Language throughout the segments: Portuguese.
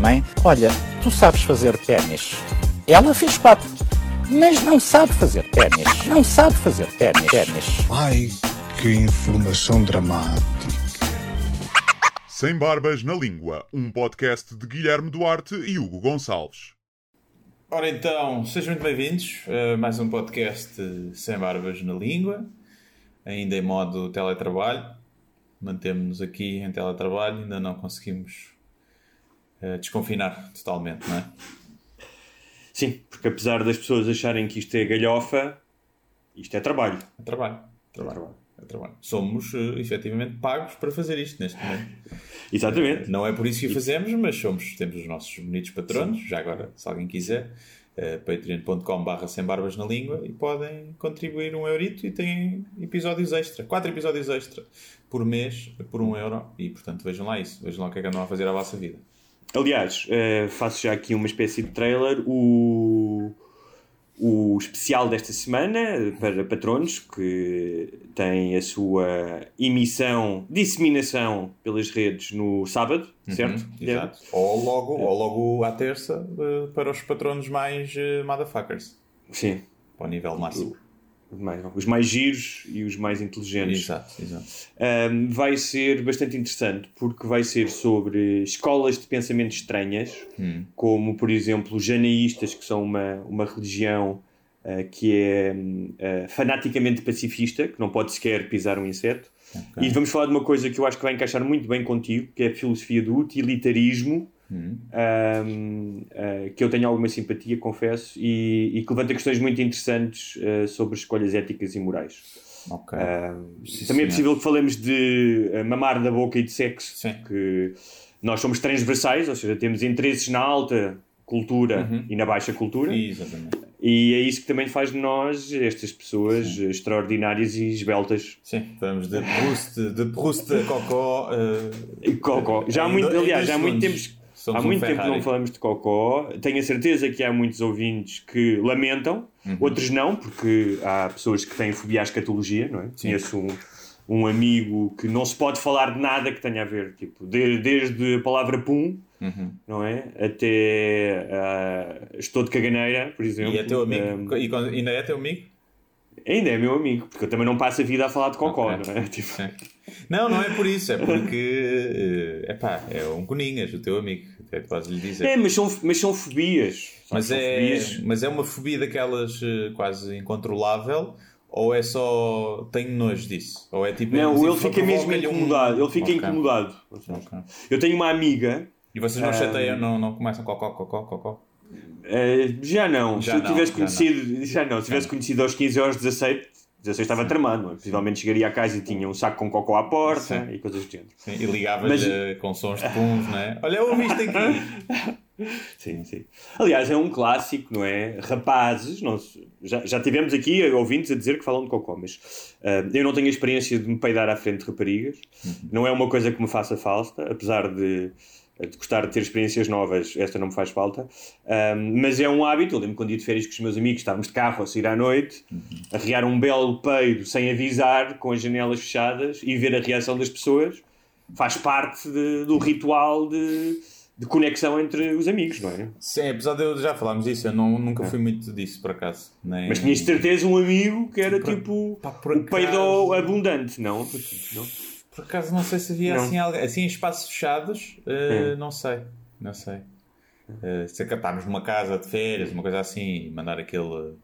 Mãe, olha, tu sabes fazer ténis. Ela fez quatro, mas não sabe fazer ténis. Não sabe fazer ténis. ténis. Ai, que informação dramática. Sem Barbas na Língua, um podcast de Guilherme Duarte e Hugo Gonçalves. Ora então, sejam muito bem-vindos a mais um podcast Sem Barbas na Língua, ainda em modo teletrabalho. Mantemos-nos aqui em teletrabalho, ainda não conseguimos eh, desconfinar totalmente, não é? Sim, porque apesar das pessoas acharem que isto é galhofa, isto é trabalho. É trabalho. trabalho. É trabalho. Somos eh, efetivamente pagos para fazer isto neste momento. Exatamente. Não é por isso que o fazemos, mas somos, temos os nossos bonitos patronos. Já agora, se alguém quiser, uh, patreon.com.br sem barbas na língua e podem contribuir um eurito e têm episódios extra. Quatro episódios extra por mês, por um euro. E, portanto, vejam lá isso. Vejam lá o que é que andam a fazer à vossa vida. Aliás, eh, faço já aqui uma espécie de trailer. O, o especial desta semana para patronos, que tem a sua emissão, disseminação pelas redes no sábado, certo? Uhum, exato. Ou logo, ou logo à terça uh, para os patronos mais uh, motherfuckers. Sim. Para o nível máximo. Mais, os mais giros e os mais inteligentes. Exato, exato. Um, vai ser bastante interessante porque vai ser sobre escolas de pensamento estranhas, hum. como por exemplo os janaístas, que são uma, uma religião uh, que é uh, fanaticamente pacifista, que não pode sequer pisar um inseto. Okay. E vamos falar de uma coisa que eu acho que vai encaixar muito bem contigo, que é a filosofia do utilitarismo. Hum. Um, uh, que eu tenho alguma simpatia, confesso, e, e que levanta questões muito interessantes uh, sobre escolhas éticas e morais. Okay. Uh, Sim, também é possível que falemos de mamar da boca e de sexo, Sim. que nós somos transversais, ou seja, temos interesses na alta cultura Uhum. e na baixa cultura, Exatamente. e é isso que também faz de nós estas pessoas Sim. extraordinárias e esbeltas. Sim, vamos de Proust, de Proust a Cocó. Uh, Cocó. Já há muito, aliás, já há muito segundos. Somos Há muito um tempo não falamos de Cocó. Tenho a certeza que há muitos ouvintes que lamentam, Uhum. outros não, porque há pessoas que têm fobia à escatologia, não é? Sim. Conheço um, um amigo que não se pode falar de nada que tenha a ver, tipo, de- desde a palavra pum, Uhum. não é? Até ah, estou de caganeira, por exemplo. E é teu amigo? Ah, E ainda é teu amigo? ainda é meu amigo, porque eu também não passo a vida a falar de Cocó, Ok. não é? Tipo. Não, não é por isso, é porque é pá, é um coninhas, o teu amigo, até podes lhe dizer. é, mas são, mas são fobias. mas, São é, fobias. mas é uma fobia daquelas eh, quase incontrolável ou é só tenho nojo disso? Ou é tipo Não, tipo, ele fica mesmo provoca-lhe um- incomodado. Ele fica Ok. incomodado. Ou seja, Ok. Eu tenho uma amiga E vocês não Ah, chateiam, não, não começam cocó, cocó, cocó? Eh, já não. Já se eu não, tivesse já conhecido, já não. Se tivesse não. conhecido aos 15 ou aos 16, 16 estava tramado. não é? Possivelmente chegaria a casa e tinha um saco com cocó à porta Sim. e coisas do género. Sim, e ligavas Mas- com sons de puns, não é? Olha, ouviste aqui! Sim, sim. Aliás, é um clássico, não é? Rapazes, não já, já tivemos aqui ouvintes a dizer que falam de cocó, mas eh, eu não tenho a experiência de me peidar à frente de raparigas. Não é uma coisa que me faça falta, apesar de, de gostar de ter experiências novas, esta não me faz falta. Um, mas é um hábito. Eu lembro quando ia de férias com os meus amigos, estávamos de carro a sair à noite, arriar um belo peido sem avisar, com as janelas fechadas e ver a reação das pessoas. Faz parte de- do ritual de, de conexão entre os amigos, não é? Sim, apesar de eu já falámos disso, eu não, nunca fui muito disso, por acaso. Nem... Mas tinhas de certeza um amigo que era Por- tipo pá, o peido abundante, não? não? Por acaso não sei se havia Não. assim, algo- assim em espaços fechados, eh, não sei, não sei. Eh, se estarmos numa casa de férias, uma coisa assim, e mandar aquele,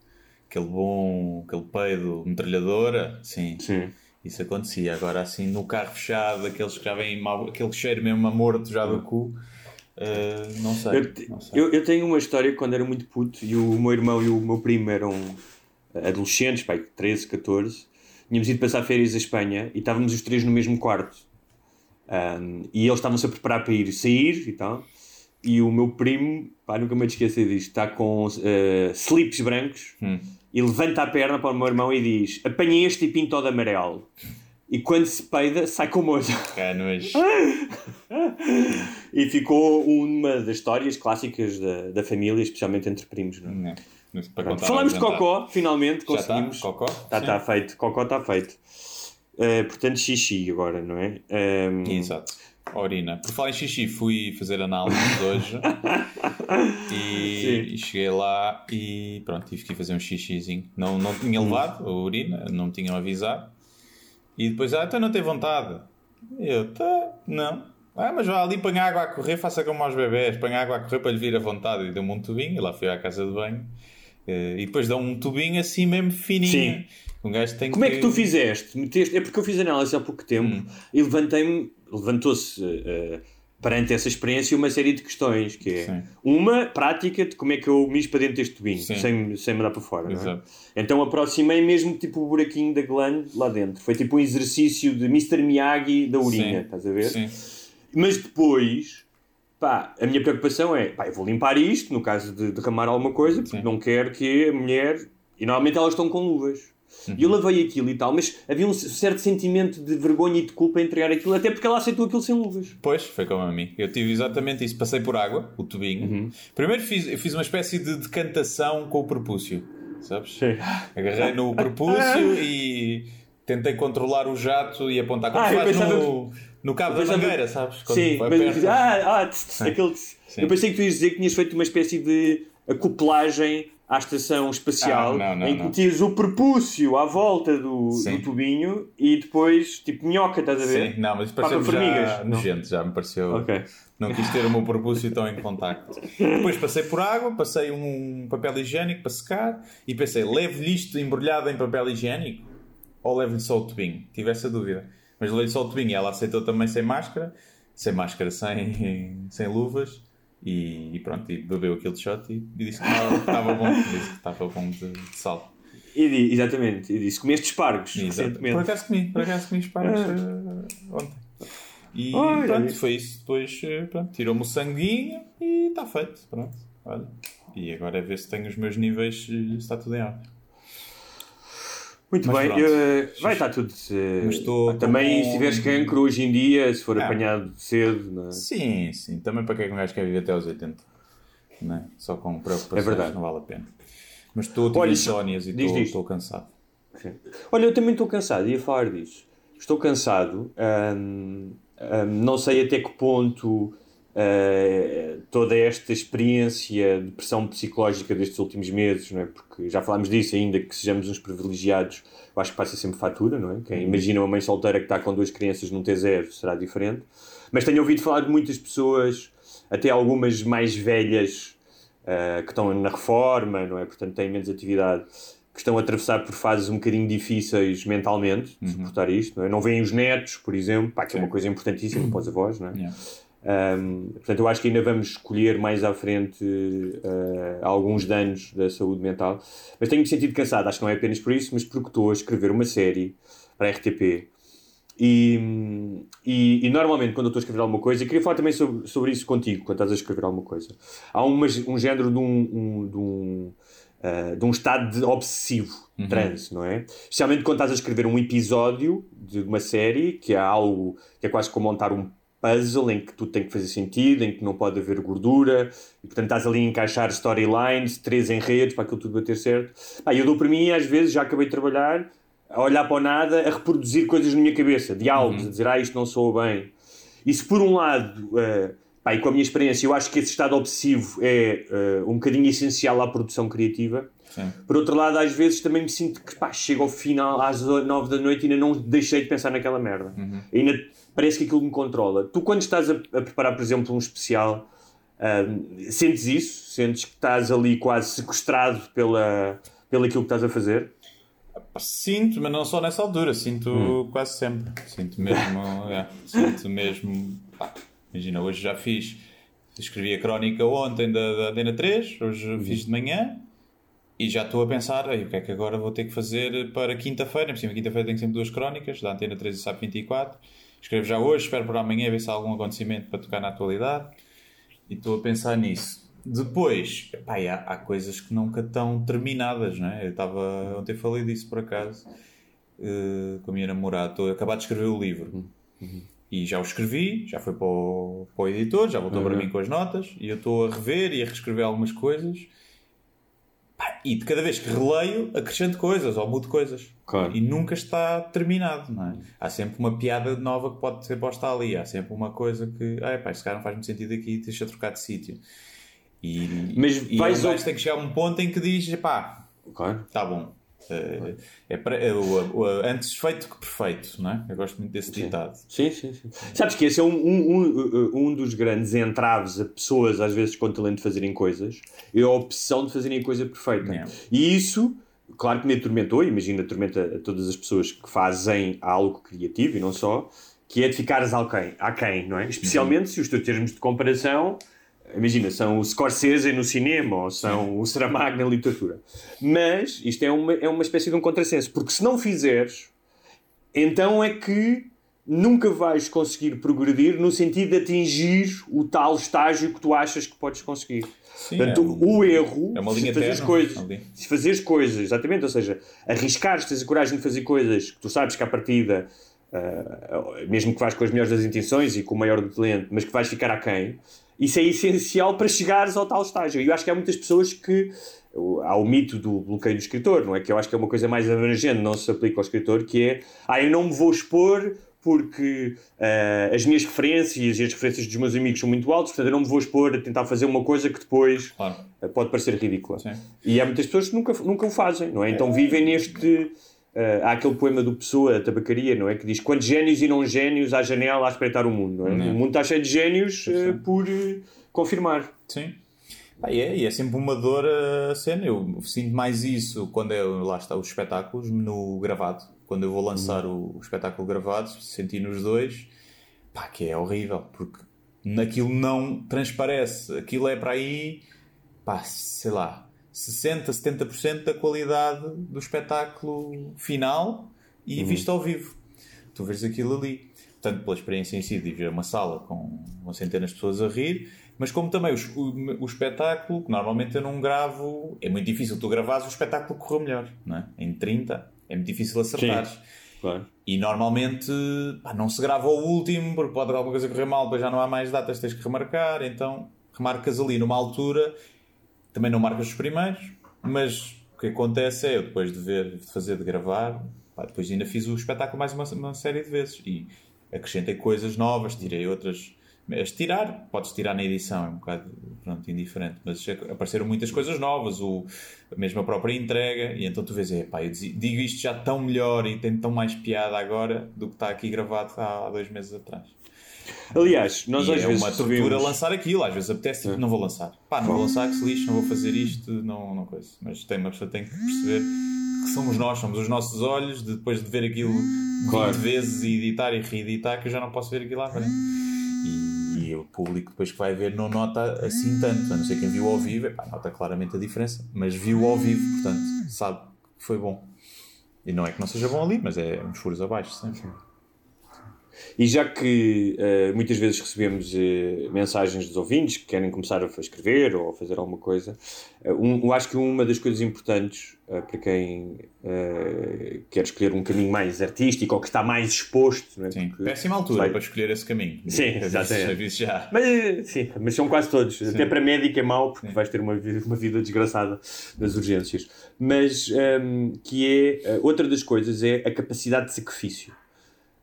aquele bom, aquele peido metralhadora, sim, Sim. isso acontecia. Agora assim, no carro fechado, aqueles que já vêm mal, aquele cheiro mesmo a morto já do cu, eh, não sei. Eu, não sei. eu, eu tenho uma história que quando era muito puto e o meu irmão e o meu primo eram adolescentes, pai, 13, 14. Tínhamos ido passar férias à Espanha e estávamos os três no mesmo quarto. Um, e eles estavam-se a preparar para ir sair e tal. E o meu primo, pá, nunca me esqueci disto, está com uh, slips brancos Hum. e levanta a perna para o meu irmão e diz: Apanhei este e pinto de amarelo. E quando se peida, sai com molho. Cá, nojo. e ficou uma das histórias clássicas da, da família, especialmente entre primos. Não é? Não, Falamos de cocó, finalmente Já está? conseguimos. Cocó? Está Sim. tá feito, cocó está feito. Uh, portanto, xixi agora, não é? Um, Exato. Orina. Por falar em xixi, fui fazer análise hoje e, e cheguei lá e pronto, tive que ir fazer um xixizinho. Não, não tinha levado a urina, não me tinham avisado. E depois, ah, então não tem vontade. Eu, tá, não. Ah, mas vá ali, põe água a correr, faça como aos bebés, põe água a correr para lhe vir a vontade. E deu-me um tubinho, e lá fui à casa de banho. Eh, E depois dão um tubinho assim mesmo fininho. Sim. Um gajo tem Como é que tu fizeste? Meteste... É porque eu fiz análise há pouco tempo Hum. e levantei-me, levantou-se uh, perante essa experiência uma série de questões, que é Sim. uma prática de como é que eu mijo para dentro deste tubinho, Sim. sem, sem mandar para fora. não é? Então aproximei mesmo tipo o buraquinho da glande lá dentro. Foi tipo um exercício de Mr. Miyagi da urina, Sim. estás a ver? Sim. Mas depois, pá, a minha preocupação é, pá, eu vou limpar isto, no caso de derramar alguma coisa, porque Sim. não quero que a mulher. E normalmente elas estão com luvas. Uhum. E eu lavei aquilo e tal, mas havia um certo sentimento de vergonha e de culpa em entregar aquilo, até porque ela aceitou aquilo sem luvas. Pois, foi como a mim. Eu tive exatamente isso. Passei por água, o tubinho. Uhum. Primeiro fiz, eu fiz uma espécie de decantação com o propúcio. Sabes? Sim. Agarrei no propúcio e tentei controlar o jato e apontar como Ah, faz no, no cabo da mangueira, sabes? Quando Sim, mas perto. ah, ah, tss, tss, aquele tss. Eu pensei que tu ias dizer que tinhas feito uma espécie de acoplagem à estação espacial Ah, não, não, em que metias o prepúcio à volta do, do tubinho e depois, tipo, minhoca, estás a ver? Sim, não, mas para já nojento, já me pareceu. Não quis ter o meu propúcio tão em contacto. Depois passei por água, passei um papel higiênico para secar e pensei, levo-lhe isto embrulhado em papel higiênico ou levo-lhe só o tubinho? Tive essa dúvida. Mas levei-lhe só o tubinho e ela aceitou também sem máscara, sem máscara, sem, sem luvas e, e pronto, e bebeu aquele shot e, e disse que estava, bom, disse que estava bom de, de sal. E exatamente, e disse: comeste espargos Exato. Por acaso comi, por acaso comi espargos eh, ontem. E Olha pronto, foi isso. Depois eh, tirou-me o sanguinho e está feito. Pronto, olha. E agora é ver se tenho os meus níveis, eh, se está tudo em ordem. Muito Mas bem, pronto. eh, vai estar tudo. eh, Mas estou- também, se tiveres cancro hoje em dia, se for Ah. apanhado cedo, é? Sim, sim. Também para que é que um gajo quer viver até aos 80? Não é? Só com preocupações É verdade. não vale a pena. Mas estou a ter Olha, insónias e diz, estou, diz. estou cansado. Sim. Olha, eu também estou cansado, ia falar disso. Estou cansado, hum, hum, não sei até que ponto eh, toda esta experiência de pressão psicológica destes últimos meses, não é? porque já falámos disso, ainda que sejamos uns privilegiados, eu acho que passa sempre fatura, não é? Quem imagina uma mãe solteira que está com duas crianças num T0 será diferente. Mas tenho ouvido falar de muitas pessoas, até algumas mais velhas, eh, que estão na reforma, não é? Portanto, têm menos atividade, que estão a atravessar por fases um bocadinho difíceis mentalmente, de suportar isto, não é? Não veem os netos, por exemplo, pá, que é uma coisa importantíssima para os avós, não é? Yeah. Um, portanto, eu acho que ainda vamos escolher mais à frente uh, alguns danos da saúde mental. Mas tenho-me sentido cansado, acho que não é apenas por isso, mas porque estou a escrever uma série para a RTP. E, e, e normalmente, quando eu estou a escrever alguma coisa, e queria falar também sobre, sobre isso contigo, quando estás a escrever alguma coisa, há umas, um género de um, um- de um, uh, de um estado de obsessivo, transe, não é? Especialmente quando estás a escrever um episódio de uma série, que é algo que é quase como montar um puzzle em que tudo tem que fazer sentido, em que não pode haver gordura, e portanto estás ali a encaixar storylines, três enredos para aquilo tudo bater certo. Ah, eu dou para mim, às vezes, já acabei de trabalhar, a olhar para o nada, a reproduzir coisas na minha cabeça, diálogos, a dizer, ah, isto não soa bem. E se por um lado, eh, pá, e com a minha experiência, eu acho que esse estado obsessivo é eh, um bocadinho essencial à produção criativa, Sim. por outro lado, às vezes também me sinto que pá, chego ao final, às nove da noite, e ainda não deixei de pensar naquela merda. Ainda parece que aquilo me controla. Tu, quando estás a, a preparar, por exemplo, um especial, sentes isso? Sentes que estás ali quase sequestrado pela, pelo aquilo que estás a fazer? Sinto, mas não só nessa altura, sinto Hum. quase sempre. Sinto mesmo, é, sinto mesmo. pá, imagina, hoje já fiz, escrevi a crónica ontem da, da Antena 3, hoje Uhum. fiz de manhã e já estou a pensar, "Ei, o que é que agora vou ter que fazer para quinta-feira? Por cima, quinta-feira tenho sempre duas crónicas, da Antena 3 e SAP 24. Escrevo já hoje, espero para amanhã ver se há algum acontecimento para tocar na atualidade. E estou a pensar nisso. Depois, pá, há, há coisas que nunca estão terminadas, não é? Eu estava, ontem falei disso por acaso, uh, com a minha namorada. Estou a acabar de escrever o livro. Uhum. E já o escrevi, já foi para o, para o editor, já voltou uhum. para mim com as notas. E eu estou a rever e a reescrever algumas coisas. E de cada vez que releio, acrescento coisas ou mudo coisas. Claro. E nunca está terminado, não é? Há sempre uma piada nova que pode ser posta ali. Há sempre uma coisa que, ah, pá, esse cara não faz muito sentido aqui, deixa trocar de sítio. E, Mas e vais um tem que chegar a um ponto em que diz, pá, claro. tá bom. Uh, é, para, é o, o, antes feito que perfeito, não é? Eu gosto muito desse ditado. Sim, sim, sim. Sabes que esse é um, um, um, um dos grandes entraves a pessoas, às vezes, com talento de fazerem coisas, é a opção de fazerem a coisa perfeita. E isso, claro que me atormentou, imagina, atormenta a todas as pessoas que fazem algo criativo e não só, que é de ficares aquém, aquém não é? Especialmente uhum. se os teus termos de comparação Imagina, são o Scorsese no cinema ou são o Saramago na literatura. Mas isto é uma, é uma espécie de um contrassenso, porque se não fizeres, então é que nunca vais conseguir progredir no sentido de atingir o tal estágio que tu achas que podes conseguir. Sim, Portanto, é um, o erro, é uma linha se fazeres coisas, ali. se fazeres coisas, exatamente, ou seja, arriscares, tens a coragem de fazer coisas que tu sabes que à partida, uh, mesmo que vais com as melhores das intenções e com o maior do talento, mas que vais ficar aquém, isso é essencial para chegares ao tal estágio. E eu acho que há muitas pessoas que. Há o mito do bloqueio do escritor, não é? Que eu acho que é uma coisa mais abrangente, não se aplica ao escritor, que é. Ah, eu não me vou expor porque uh, as minhas referências e as referências dos meus amigos são muito altas, portanto eu não me vou expor a tentar fazer uma coisa que depois claro. uh, pode parecer ridícula. Sim. E há muitas pessoas que nunca, nunca o fazem, não é? Então vivem neste Uh, há aquele poema do Pessoa, a tabacaria, não é? Que diz quantos génios e não génios à janela a espreitar o mundo, não é? Não. O mundo está cheio de génios uh, por uh, confirmar. Sim. Ah, e, é, e é sempre uma dor a cena. Eu sinto mais isso quando eu, lá está, os espetáculos no gravado. Quando eu vou lançar uhum. o, o, espetáculo gravado, senti nos dois, pá, que é horrível, porque naquilo não transparece. Aquilo é para aí, pá, sei lá, 60, 70% da qualidade do espetáculo final e uhum. visto ao vivo. Tu vês aquilo ali. Tanto pela experiência em si de ver uma sala com uma centena de pessoas a rir, mas como também o, o, o, espetáculo, que normalmente eu não gravo, é muito difícil tu gravares o espetáculo correr melhor, não é? Em 30 é muito difícil acertar. Claro. E normalmente pá, não se grava o último, porque pode alguma coisa correr mal, depois já não há mais datas, tens que remarcar, então remarcas ali numa altura também não marcas os primeiros, mas o que acontece é eu depois de ver, de fazer, de gravar, pá, depois ainda fiz o espetáculo mais uma, uma, série de vezes e acrescentei coisas novas, tirei outras. Mas tirar, podes tirar na edição, é um bocado pronto, indiferente, mas apareceram muitas coisas novas, o, mesmo a própria entrega, e então tu vês, é, pá, eu digo isto já tão melhor e tem tão mais piada agora do que está aqui gravado há dois meses atrás. Aliás, nós e às é vezes. uma tortura lançar aquilo, às vezes apetece, tipo, não vou lançar. Pá, não vou lançar, que se lixo, não vou fazer isto, não, não coisa. Mas tem, uma pessoa tem que perceber que somos nós, somos os nossos olhos, de, depois de ver aquilo claro. 20 vezes e editar e reeditar, que eu já não posso ver aquilo lá frente. E, e o público depois que vai ver não nota assim tanto. A não sei quem viu ao vivo, epá, nota claramente a diferença, mas viu ao vivo, portanto, sabe que foi bom. E não é que não seja bom ali, mas é uns furos abaixo sempre. E já que uh, muitas vezes recebemos uh, mensagens dos ouvintes que querem começar a escrever ou a fazer alguma coisa, uh, um, eu acho que uma das coisas importantes para quem quer escolher um caminho mais artístico ou que está mais exposto. Não é? Sim, Porque péssima altura vai... para escolher esse caminho. Sim, exatamente. Já. Mas, sim, mas são quase todos. Sim. Até para médico é mau porque sim. vais ter uma, uma vida desgraçada nas urgências. Mas um, ehm, que é outra das coisas é a capacidade de sacrifício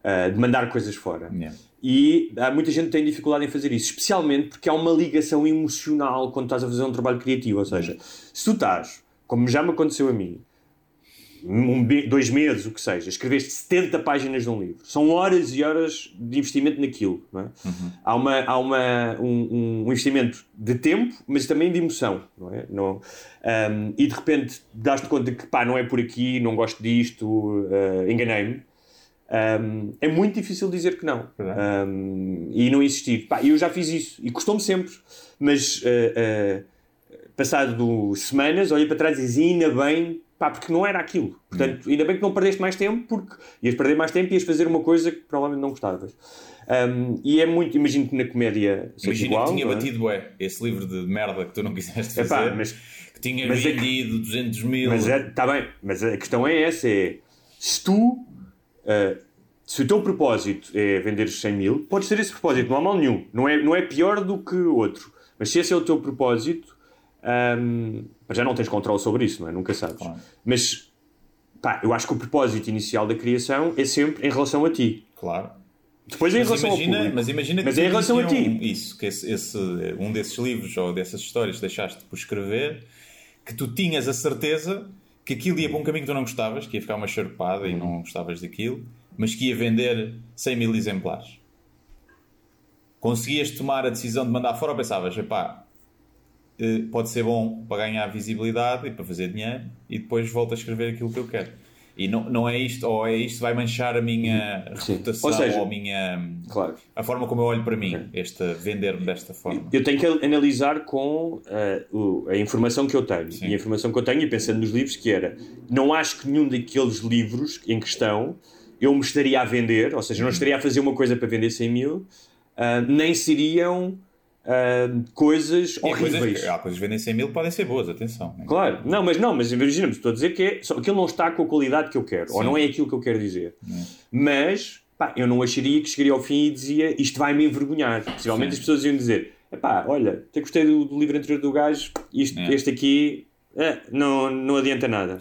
uh, de mandar coisas fora. Yeah. E há muita gente que tem dificuldade em fazer isso, especialmente porque há uma ligação emocional quando estás a fazer um trabalho criativo. Ou seja, se tu estás, como já me aconteceu a mim, um, dois meses, o que seja, escreveste 70 páginas de um livro. São horas e horas de investimento naquilo. É? Uhum. Há, uma, há uma, um, um, investimento de tempo, mas também de emoção. Não é? Não, um, e de repente dás-te conta que pá, não é por aqui, não gosto disto, uh, enganei-me. Um, é muito difícil dizer que não um, e não insistir. Pá, eu já fiz isso e custou-me sempre, mas uh, uh, passado semanas, olhei para trás e dizia ainda bem pá, porque não era aquilo. Portanto, ainda bem que não perdeste mais tempo, porque ias perder mais tempo e ias fazer uma coisa que provavelmente não gostavas. Um, e é muito, imagino que na comédia seja Imagina igual. que tinha é? batido, bué, esse livro de merda que tu não quiseste Epá, fazer, mas- que tinha é que- vendido 200 mil. Mas está bem, mas a questão é essa: é se tu, ah, se o teu propósito é vender 100 mil, podes ter esse propósito, não há mal nenhum. Não é, não é pior do que o outro. Mas se esse é o teu propósito, ahm, mas já não tens controle sobre isso, não é? Nunca sabes. Claro. Mas pá, eu acho que o propósito inicial da criação é sempre em relação a ti. Claro. Depois em Mas relação imagina, ao público. mas imagina que Mas é em relação a ti. Isso, que esse, esse- um desses livros ou dessas histórias que deixaste por escrever, que tu tinhas a certeza que aquilo ia para um caminho que tu não gostavas, que ia ficar uma charpada e não gostavas daquilo, mas que ia vender 100 mil exemplares. Conseguias tomar a decisão de mandar fora ou pensavas, epá, eh, pode ser bom para ganhar visibilidade e para fazer dinheiro e depois volto a escrever aquilo que eu quero. E não, não é isto, ou é isto vai manchar a minha Sim. reputação Ou seja- ou a minha Claro. a forma como eu olho para mim, esta vender-me desta forma. Eu tenho que analisar com o- a informação que eu tenho. Sim. E a informação que eu tenho, e pensando nos livros, que era: não acho que nenhum daqueles livros em questão eu me estaria a vender, ou seja, não estaria a fazer uma coisa para vender 100 mil, ah, nem seriam coisas E horríveis. coisas, há coisas que vendem 100 mil que podem ser boas, atenção. né? Claro, não, mas não, mas imagina-me, estou a dizer que é, só, aquilo não está com a qualidade que eu quero, ou Sim. não é aquilo que eu quero dizer. Mas, pá, eu não acharia que chegaria ao fim e dizia isto vai-me envergonhar. Possivelmente Sim. as pessoas iam dizer, pá, olha, até gostei do, do livro anterior do gajo, isto, É. este aqui eh, não, não adianta nada.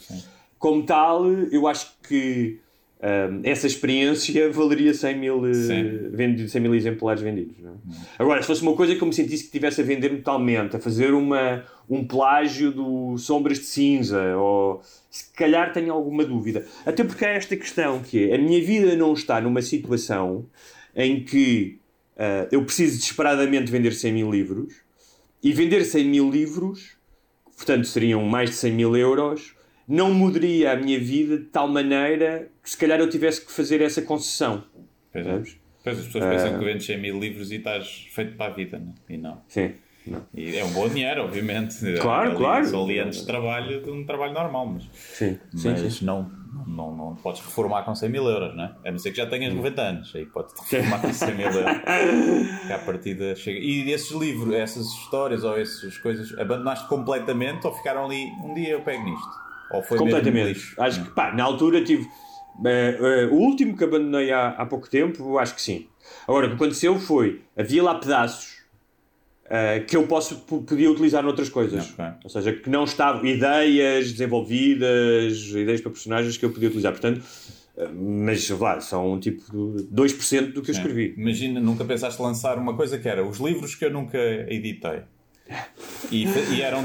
Como tal, eu acho que hum, essa experiência valeria 100 mil, eh, Sim. vendidos, 100 mil exemplares vendidos. é? Agora, se fosse uma coisa que eu me sentisse que estivesse a vender totalmente, a fazer uma, um plágio do Sombras de Cinza, ou se calhar tenho alguma dúvida. Até porque há esta questão que é, a minha vida não está numa situação em que ah, eu preciso desesperadamente vender 100 mil livros, e vender 100 mil livros, portanto seriam mais de 100 mil euros, não mudaria a minha vida de tal maneira que se calhar eu tivesse que fazer essa concessão. Pois, é. Sabes? Pois as pessoas pensam que vendes 100 mil livros e estás feito para a vida, né? e não. Sim. Não. E é um bom dinheiro, obviamente. Claro, Ali- claro. São ali anos de trabalho, de um trabalho normal, mas, Sim, sim, mas sim. Não, não, não podes reformar com 100 mil euros, não é? A não ser que já tenhas 90 anos, aí podes-te reformar com 100 mil euros. que à partida chega. E esses livros, essas histórias ou essas coisas, abandonaste completamente ou ficaram ali um dia eu pego nisto? Ou foi Completamente. Acho que, pá, na altura tive. eh, eh, o último que abandonei há, há pouco tempo, acho que sim. Agora, o que aconteceu foi. Havia lá pedaços eh, que eu posso, podia utilizar noutras coisas. Ok. Ou seja, que não estavam. Ideias desenvolvidas, ideias para personagens que eu podia utilizar. Portanto, mas lá, são tipo 2% do que eu escrevi. Imagina, nunca pensaste lançar uma coisa que era os livros que eu nunca editei. E, e eram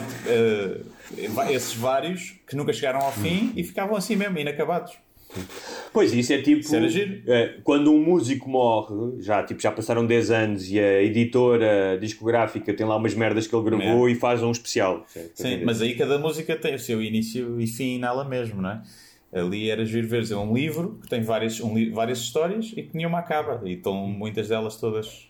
va- esses vários que nunca chegaram ao fim e ficavam assim mesmo, inacabados. Pois, isso é tipo. Isso eh, quando um músico morre, já, tipo, já passaram 10 anos e a editora discográfica tem lá umas merdas que ele gravou É. e faz um especial. Sim, mas aí cada música tem o seu início e fim nela mesmo, não é? Ali era giro ver é um livro que tem várias, um várias histórias e que nenhuma acaba. E estão muitas delas todas,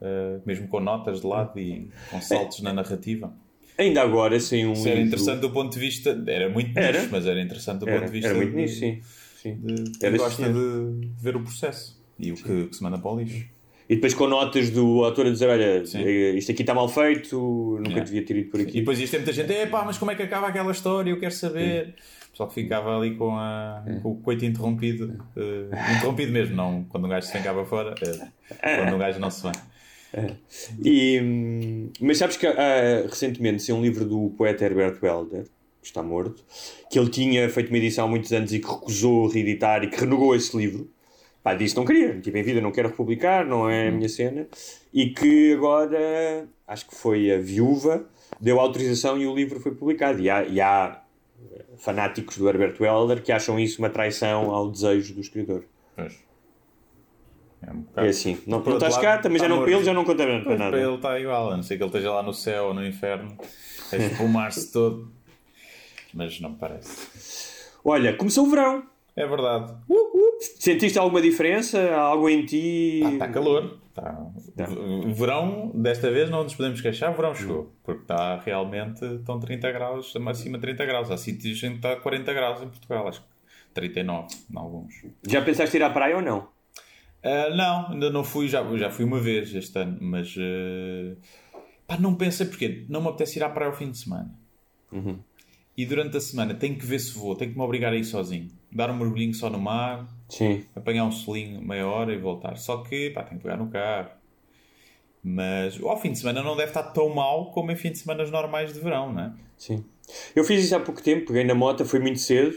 eh, mesmo com notas de lado e com saltos na narrativa. Ainda agora, sem um. Isso era interessante do ponto de vista. Era muito Era. nicho, mas era interessante do Era, ponto de vista. era muito de- nisso, sim. sim. de Era gosta sim. de ver o processo e o que, que se manda para o lixo. E depois com notas do autor a dizer: olha, Sim. eh, isto aqui está mal feito, nunca Yeah. devia ter ido por E aqui. depois isto tem muita gente, é pá, mas como é que acaba aquela história? Eu quero saber. O pessoal que ficava ali com, a, com o coito interrompido, eh, interrompido mesmo, não quando um gajo se vem cá para fora, eh, quando um gajo não se vem. E, hum, mas sabes que ah, recentemente saiu um livro do poeta Herbert Welder, que está morto, que ele tinha feito uma edição há muitos anos e que recusou reeditar e que renegou esse livro. Pá, disse não queria, tipo, em vida não quero republicar, não é a minha cena. E que agora, acho que foi a viúva, deu autorização e o livro foi publicado. E há, e há fanáticos do Herbert Welder que acham isso uma traição ao desejo do escritor. Pois. É, um É bocado. assim, não, não estás cá, também já não, para ele já não conta para Pois, nada. Para ele está igual, a não ser que ele esteja lá no céu ou no inferno, a espumar-se todo. Mas não me parece. Olha, começou o verão. É verdade. Sentiste alguma diferença? Algo em ti? Está calor. Tá. O verão, desta vez, não nos podemos queixar, o verão chegou. Porque está realmente, estão 30 graus, acima de 30 graus. Há sítios em que está 40 graus em Portugal, acho que 39 em alguns. Já pensaste ir à praia ou não? Uh, não, ainda não fui, já, já fui uma vez este ano, mas uh, pá, não pensei porque não me apetece ir à praia ao fim de semana. Uhum. E durante a semana tenho que ver se vou, tenho que me obrigar a ir sozinho. Dar um mergulhinho só no mar, Sim. apanhar um solinho meia hora e voltar. Só que pá, tenho que pegar no carro. Mas ao fim de semana não deve estar tão mal como em fim de semanas normais de verão, não é? Sim. Eu fiz isso há pouco tempo, peguei na moto, fui muito cedo,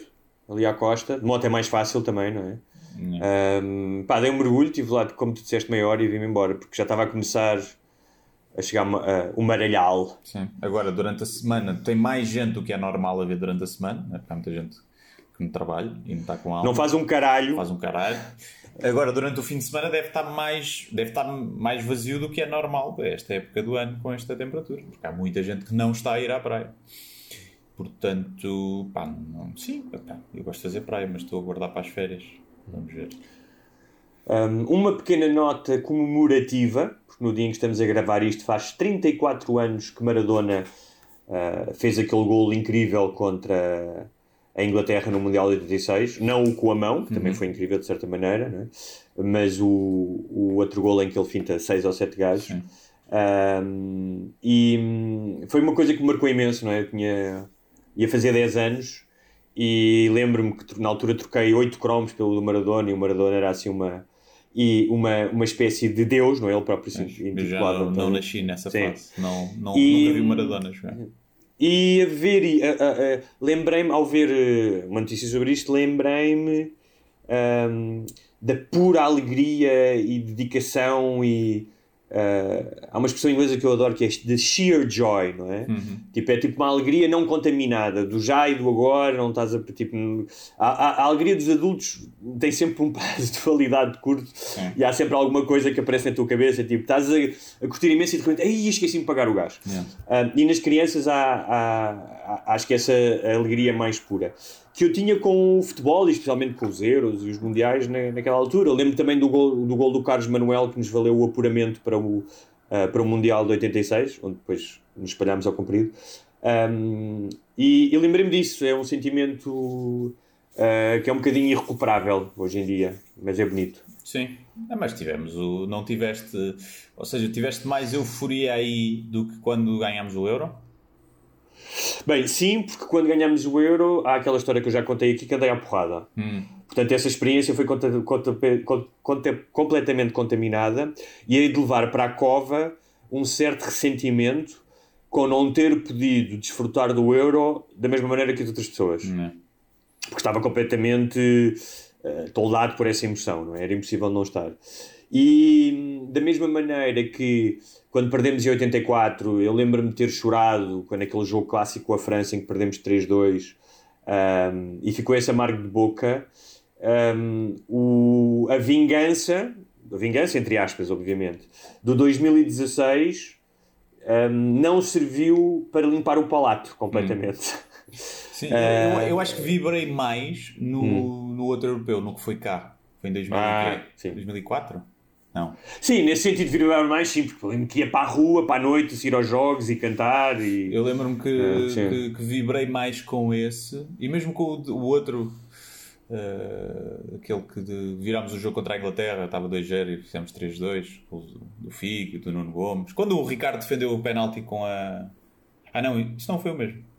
ali à costa. De moto é mais fácil também, não é? Um, pá, dei um mergulho, estive lá, como tu disseste, meia hora e vim-me embora, porque já estava a começar a chegar uh, o maralhal. Sim. Agora, durante a semana, tem mais gente do que é normal haver durante a semana, né? porque há muita gente que não trabalha e não está com alma. Não faz um caralho. Faz um caralho. Agora, durante o fim de semana, deve estar mais, deve estar mais vazio do que é normal esta época do ano com esta temperatura, porque há muita gente que não está a ir à praia. Portanto, pá, não, sim, pá, eu gosto de fazer praia, mas estou a guardar para as férias. Vamos ver. Um, uma pequena nota comemorativa, porque no dia em que estamos a gravar isto faz 34 anos que Maradona uh, fez aquele gol incrível contra a Inglaterra no Mundial de 86. Não o com a mão, que uhum. também foi incrível de certa maneira, né? mas o, o outro gol em que ele finta 6 ou 7 gajos. Um, e hum, foi uma coisa que me marcou imenso, não é? Eu tinha, ia fazer 10 anos e lembro-me que na altura troquei 8 cromos pelo Maradona e o Maradona era assim uma e uma, uma espécie de Deus, não é? Ele próprio se intitulava. Não, não nasci nessa Sim. fase, não, não, e, nunca vi Maradona jogar. E a ver, lembrei-me, ao ver eh, uma notícia sobre isto, lembrei-me um, da pura alegria e dedicação e Uh, há uma expressão inglesa que eu adoro que é the sheer joy, não é? Uhum. Tipo, é tipo uma alegria não contaminada, do já e do agora, não estás a. Tipo, a, a, a alegria dos adultos tem sempre um prazo de validade curto Sim. e há sempre alguma coisa que aparece na tua cabeça, tipo, estás a, a curtir imenso e de repente, ai, esqueci de pagar o gás. Yeah. Uh, e nas crianças há, há, há, acho que essa alegria mais pura que eu tinha com o futebol, especialmente com os Euros e os Mundiais na, naquela altura. Eu lembro também do gol, do gol do Carlos Manuel que nos valeu o apuramento para o, uh, para o Mundial de 86, onde depois nos espalhámos ao comprido. Um, e, e lembrei-me disso, é um sentimento uh, que é um bocadinho irrecuperável hoje em dia, mas é bonito. Sim, é, mas tivemos o. Não tiveste. Ou seja, tiveste mais euforia aí do que quando ganhámos o Euro? Bem, sim, porque quando ganhamos o Euro, há aquela história que eu já contei aqui que andei à porrada. Hum. Portanto, essa experiência foi conta, conta, conta, completamente contaminada e aí de levar para a cova um certo ressentimento com não ter podido desfrutar do Euro da mesma maneira que as outras pessoas. Hum. Porque estava completamente uh, toldado por essa emoção, não é? Era impossível não estar. E da mesma maneira que quando perdemos em 84, eu lembro-me de ter chorado quando aquele jogo clássico com a França em que perdemos 3-2 um, e ficou esse amargo de boca. Um, o, a vingança, a vingança entre aspas, obviamente, do 2016 um, não serviu para limpar o palato completamente. Hum. Sim, uh, eu, eu, acho que vibrei mais no, hum. no outro europeu, no que foi cá. Foi em 2000, ah, 2004? Não. Sim, nesse sentido vibrava mais sim, porque lembro que ia para a rua, para a noite, ir aos jogos e cantar. E... Eu lembro-me que, ah, que, que, vibrei mais com esse e mesmo com o, o outro, uh, aquele que de, virámos o jogo contra a Inglaterra, estava 2-0 e fizemos 3-2, do Figo, do Nuno Gomes. Quando o Ricardo defendeu o penalti com a. Ah, não, isso não foi o mesmo.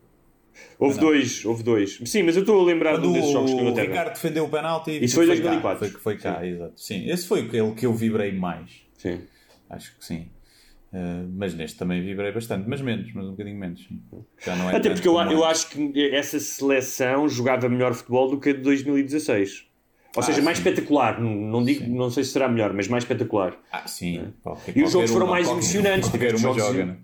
Houve dois, houve dois. Sim, mas eu estou a lembrar Quando desses jogos que o Ricardo defendeu o penalti. Isso foi em 2004. Foi, foi cá, sim. exato. Sim, esse foi aquele que eu vibrei mais. Sim. Acho que sim. Uh, mas neste também vibrei bastante, mas menos, mas um bocadinho menos. Sim. Já não é Até porque eu, eu acho que essa seleção jogava melhor futebol do que a de 2016. Ou ah, seja, mais sim. espetacular. Não, digo, não sei se será melhor, mas mais espetacular. Ah, sim. É. Qualquer, e os jogos foram mais emocionantes. Qualquer uma joga, né?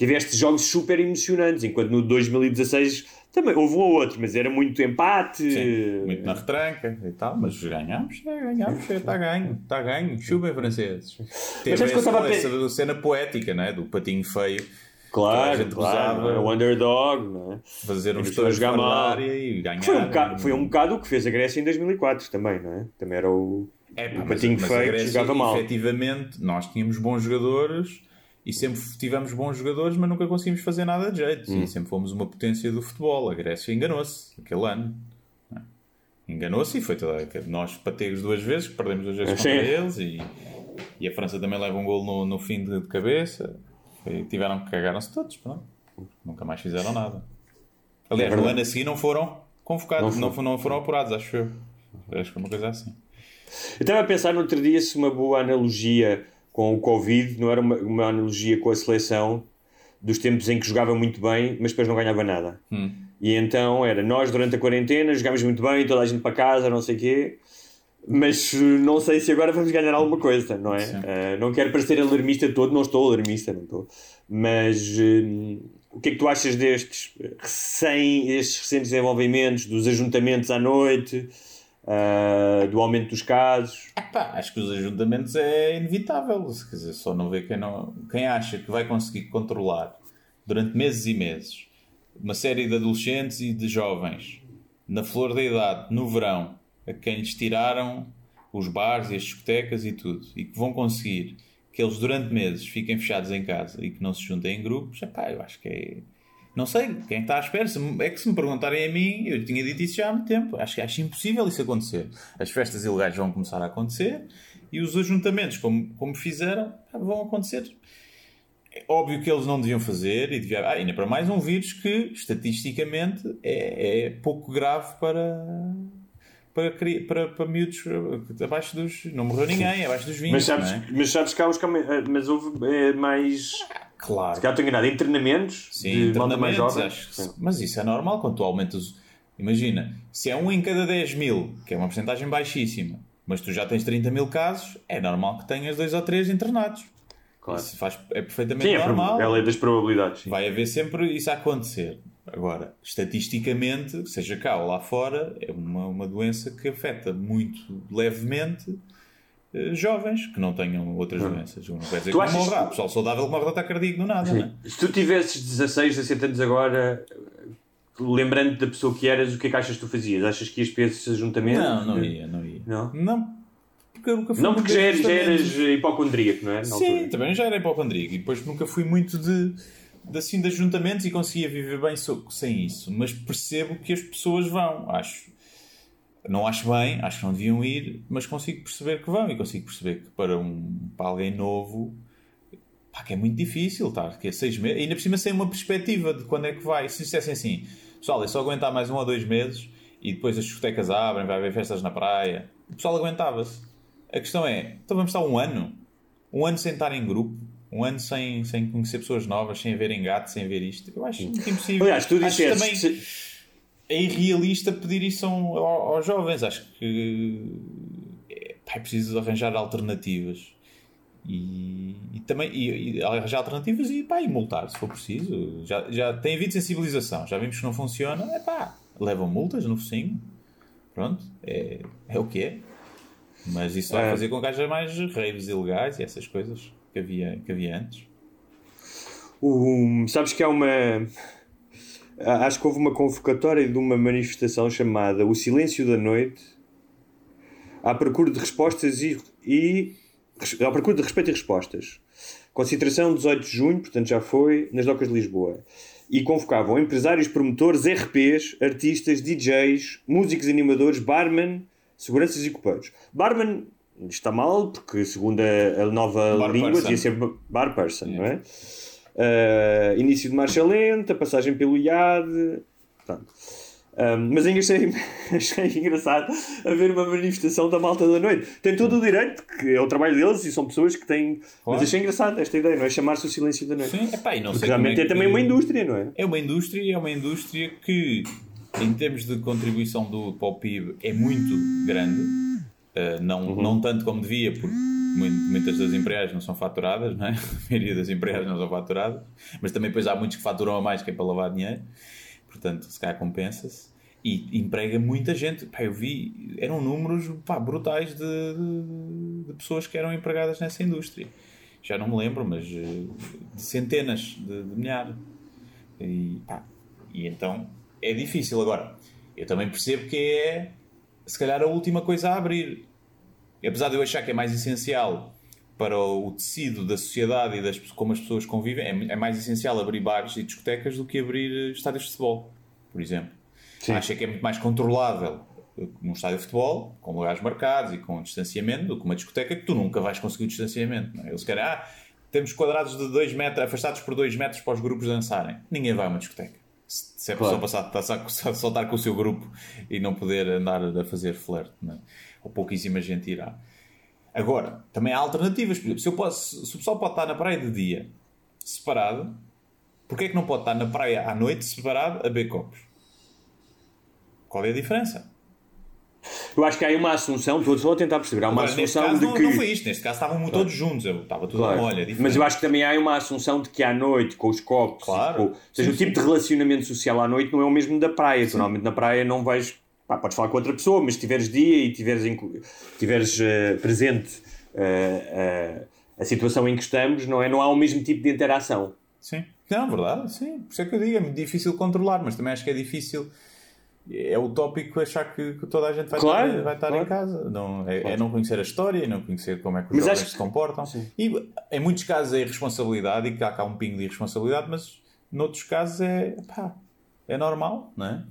Tiveste jogos super emocionantes, enquanto no 2016 também houve um ou outro, mas era muito empate. Sim, muito na retranca e tal, mas ganhámos, é, ganhámos, está ganho, está ganho, chubem franceses. Teve essa, essa cena poética, né, do patinho feio. Claro, claro, usava, o underdog, não é? fazer um estouro jogar mal e ganhar. Foi um, bocado, foi um bocado o que fez a Grécia em 2004 também, não é? Também era o É, pá, o mas- patinho mas a feio Grécia, jogava mal. Efetivamente, nós tínhamos bons jogadores e sempre tivemos bons jogadores, mas nunca conseguimos fazer nada de jeito. Hum. E sempre fomos uma potência do futebol. A Grécia enganou-se aquele ano. é? Enganou-se e foi toda. Nós pateiros duas vezes, perdemos duas vezes contra eles e, e a França também leva um gol no, no fim de, de cabeça. Foi- tiveram que cagaram-se todos, pronto. Nunca mais fizeram nada. Aliás, É no ano a seguir não foram convocados, Não não, não foram apurados, acho eu. Acho que foi uma coisa assim. Eu estava a pensar no outro dia se uma boa analogia com o Covid não era uma, uma analogia com a seleção dos tempos em que jogava muito bem, mas depois não ganhava nada. Hum. E então era nós durante a quarentena jogámos muito bem, toda a gente para casa, não sei o quê, mas eh, não sei se agora vamos ganhar alguma coisa, não é? Eh, não quero parecer alarmista todo, não estou alarmista, não estou. Mas eh, o que é que tu achas destes recém, estes recentes desenvolvimentos, dos ajuntamentos à noite, eh, do aumento dos casos? Pá, acho que os ajuntamentos é inevitável. Quer dizer, só não vê quem, não, quem acha que vai conseguir controlar durante meses e meses uma série de adolescentes e de jovens na flor da idade, no verão, a quem lhes tiraram os bares e as discotecas e tudo, e que vão conseguir que eles durante meses fiquem fechados em casa e que não se juntem em grupos, epá, eu acho que é. Não sei, quem está à espera? Se É que se me perguntarem a mim, eu tinha dito isso já há muito tempo. Acho que acho impossível isso acontecer. As festas ilegais vão começar a acontecer e os ajuntamentos, como, como fizeram, vão acontecer. É óbvio que eles não deviam fazer e devia... ah, ainda para mais um vírus que estatisticamente é, é pouco grave para, para, para, para miúdos eh, abaixo dos. Não morreu ninguém, abaixo dos 20. Mas sabes, é? mas sabes que há cam- eh, mas houve eh, mais. Claro. Se calhar estou enganado, em treinamentos Sim, de malta mais jovem. acho que sim. Mas isso é normal quando tu aumentas. Imagina, se é um em cada 10 mil, que é uma porcentagem baixíssima, mas tu já tens 30 mil casos, é normal que tenhas dois ou três internados. Claro. Isso faz, é perfeitamente Sim, é, normal. é a lei das probabilidades. sim. Vai haver sempre isso a acontecer. Agora, estatisticamente, seja cá ou lá fora, é uma, uma doença que afeta muito levemente jovens que não tenham outras doenças. Não quer dizer Tu que achas não morra. que- Há pessoal saudável que morre de ataque cardíaco do nada, não é? Se tu tivesses 16, 17 anos agora, lembrando da pessoa que eras, o que é que achas que tu fazias? Achas que ias para esse ajuntamento? Não, não ia, não ia. Não? Não, porque eu nunca fui Não, porque já, eras- já eras ajustamentos. hipocondríaco, não é? Na Sim, altura. também já era hipocondríaco e depois nunca fui muito de, de assim de ajuntamentos e conseguia viver bem sem isso. Mas percebo que as pessoas vão, acho. Não acho bem, acho que não deviam ir, mas consigo perceber que vão e consigo perceber que para, um, para alguém novo pá, que é muito difícil estar que é seis meses, ainda por cima sem uma perspectiva de quando é que vai. Se dissessem assim, pessoal, é só aguentar mais um ou dois meses e depois as discotecas abrem, vai haver festas na praia, o pessoal aguentava-se. A questão é, então vamos estar um ano, um ano sem estar em grupo, um ano sem, sem conhecer pessoas novas, sem ver engate, sem ver isto. Eu acho muito impossível. Aliás, tu disseste. também se- é irrealista pedir isso aos jovens. Acho que é, pá, é preciso arranjar alternativas. E, e também e, e arranjar alternativas e, pá, e multar se for preciso. Já, já tem havido sensibilização, já vimos que não funciona, é pá, levam multas no focinho. Pronto, é, é o que é. Mas isso vai É. fazer com que haja mais raves ilegais e essas coisas que havia, que havia antes. O- sabes que há uma. A- Acho que houve uma convocatória de uma manifestação chamada O Silêncio da Noite à procura de respostas e. e à procura de respeito e respostas. Concentração 18 de junho, portanto já foi, nas docas de Lisboa. E convocavam empresários, promotores, RPs, artistas, DJs, músicos, animadores, barman, seguranças e copeiros. Barman está mal, porque segundo a, a nova Bar língua person. devia ser bar person, não é? Uh, início de marcha lenta, passagem pelo IAD. Um, mas ainda achei, achei engraçado haver uma manifestação da malta da noite. Tem todo o direito, que é o trabalho deles e são pessoas que têm. Claro. Mas achei engraçado esta ideia, não é? Chamar-se o silêncio da noite. Sim, epá, e não Porque sei como realmente é, que- também uma indústria, não é? É uma indústria, é uma indústria que, em termos de contribuição do, para o PIB, é muito grande. Uh, não, não tanto como devia, porque muitas das empregadas não são faturadas, não é? A maioria das empregadas não são faturadas, mas também depois há muitos que faturam a mais que é para lavar dinheiro, portanto, se calhar compensa-se. E emprega muita gente. Pá, eu vi, eram números pá, brutais de, de- de pessoas que eram empregadas nessa indústria. Já não me lembro, mas eh, de centenas de, de milhares. E, pá, e então é difícil. Agora, eu também percebo que é se calhar a última coisa a abrir. Apesar de eu achar que é mais essencial para o tecido da sociedade e das, como as pessoas convivem, é, é mais essencial abrir bares e discotecas do que abrir estádios de futebol, por exemplo. Sim. Acho que é muito mais controlável num estádio de futebol, com lugares marcados e com distanciamento, do que uma discoteca que tu nunca vais conseguir o distanciamento. Não é? Eles querem, ah, temos quadrados de 2 metros, afastados por 2 metros para os grupos dançarem. Ninguém vai a uma discoteca. Se é claro. pessoa passar, passar, soltar com o seu grupo e não poder andar a fazer flerte, é? Ou pouquíssima gente irá. Agora, também há alternativas. Por exemplo, se, eu posso, se o pessoal pode estar na praia de dia separado, porquê é que não pode estar na praia à noite separado a beber copos? Qual é a diferença? Eu acho que há aí uma assunção, todos vão tentar perceber. Há uma Agora, assunção caso, de não, que. Não foi isto, neste caso estavam claro. todos juntos, eu estava tudo claro. a molha. Diferente. Mas eu acho que também há uma assunção de que à noite, com os copos, claro. com, ou seja, sim, o tipo sim. de relacionamento social à noite não é o mesmo da praia. Sim. Normalmente na praia não vais. Pá, podes falar com outra pessoa, mas se tiveres dia e tiveres, tiveres uh, presente uh, uh, a situação em que estamos, não, é? não há o mesmo tipo de interação. Sim, não, verdade, sim. Por isso é que eu digo, é muito difícil controlar, mas também acho que é difícil é utópico achar que, que, toda a gente vai claro, estar, vai estar claro. em casa. Não, é, claro. é, não conhecer a história, não conhecer como é que os jovens que... se comportam. Sim. E em muitos casos é irresponsabilidade e cá há um pingo de irresponsabilidade, mas noutros casos é, pá, é normal, não é?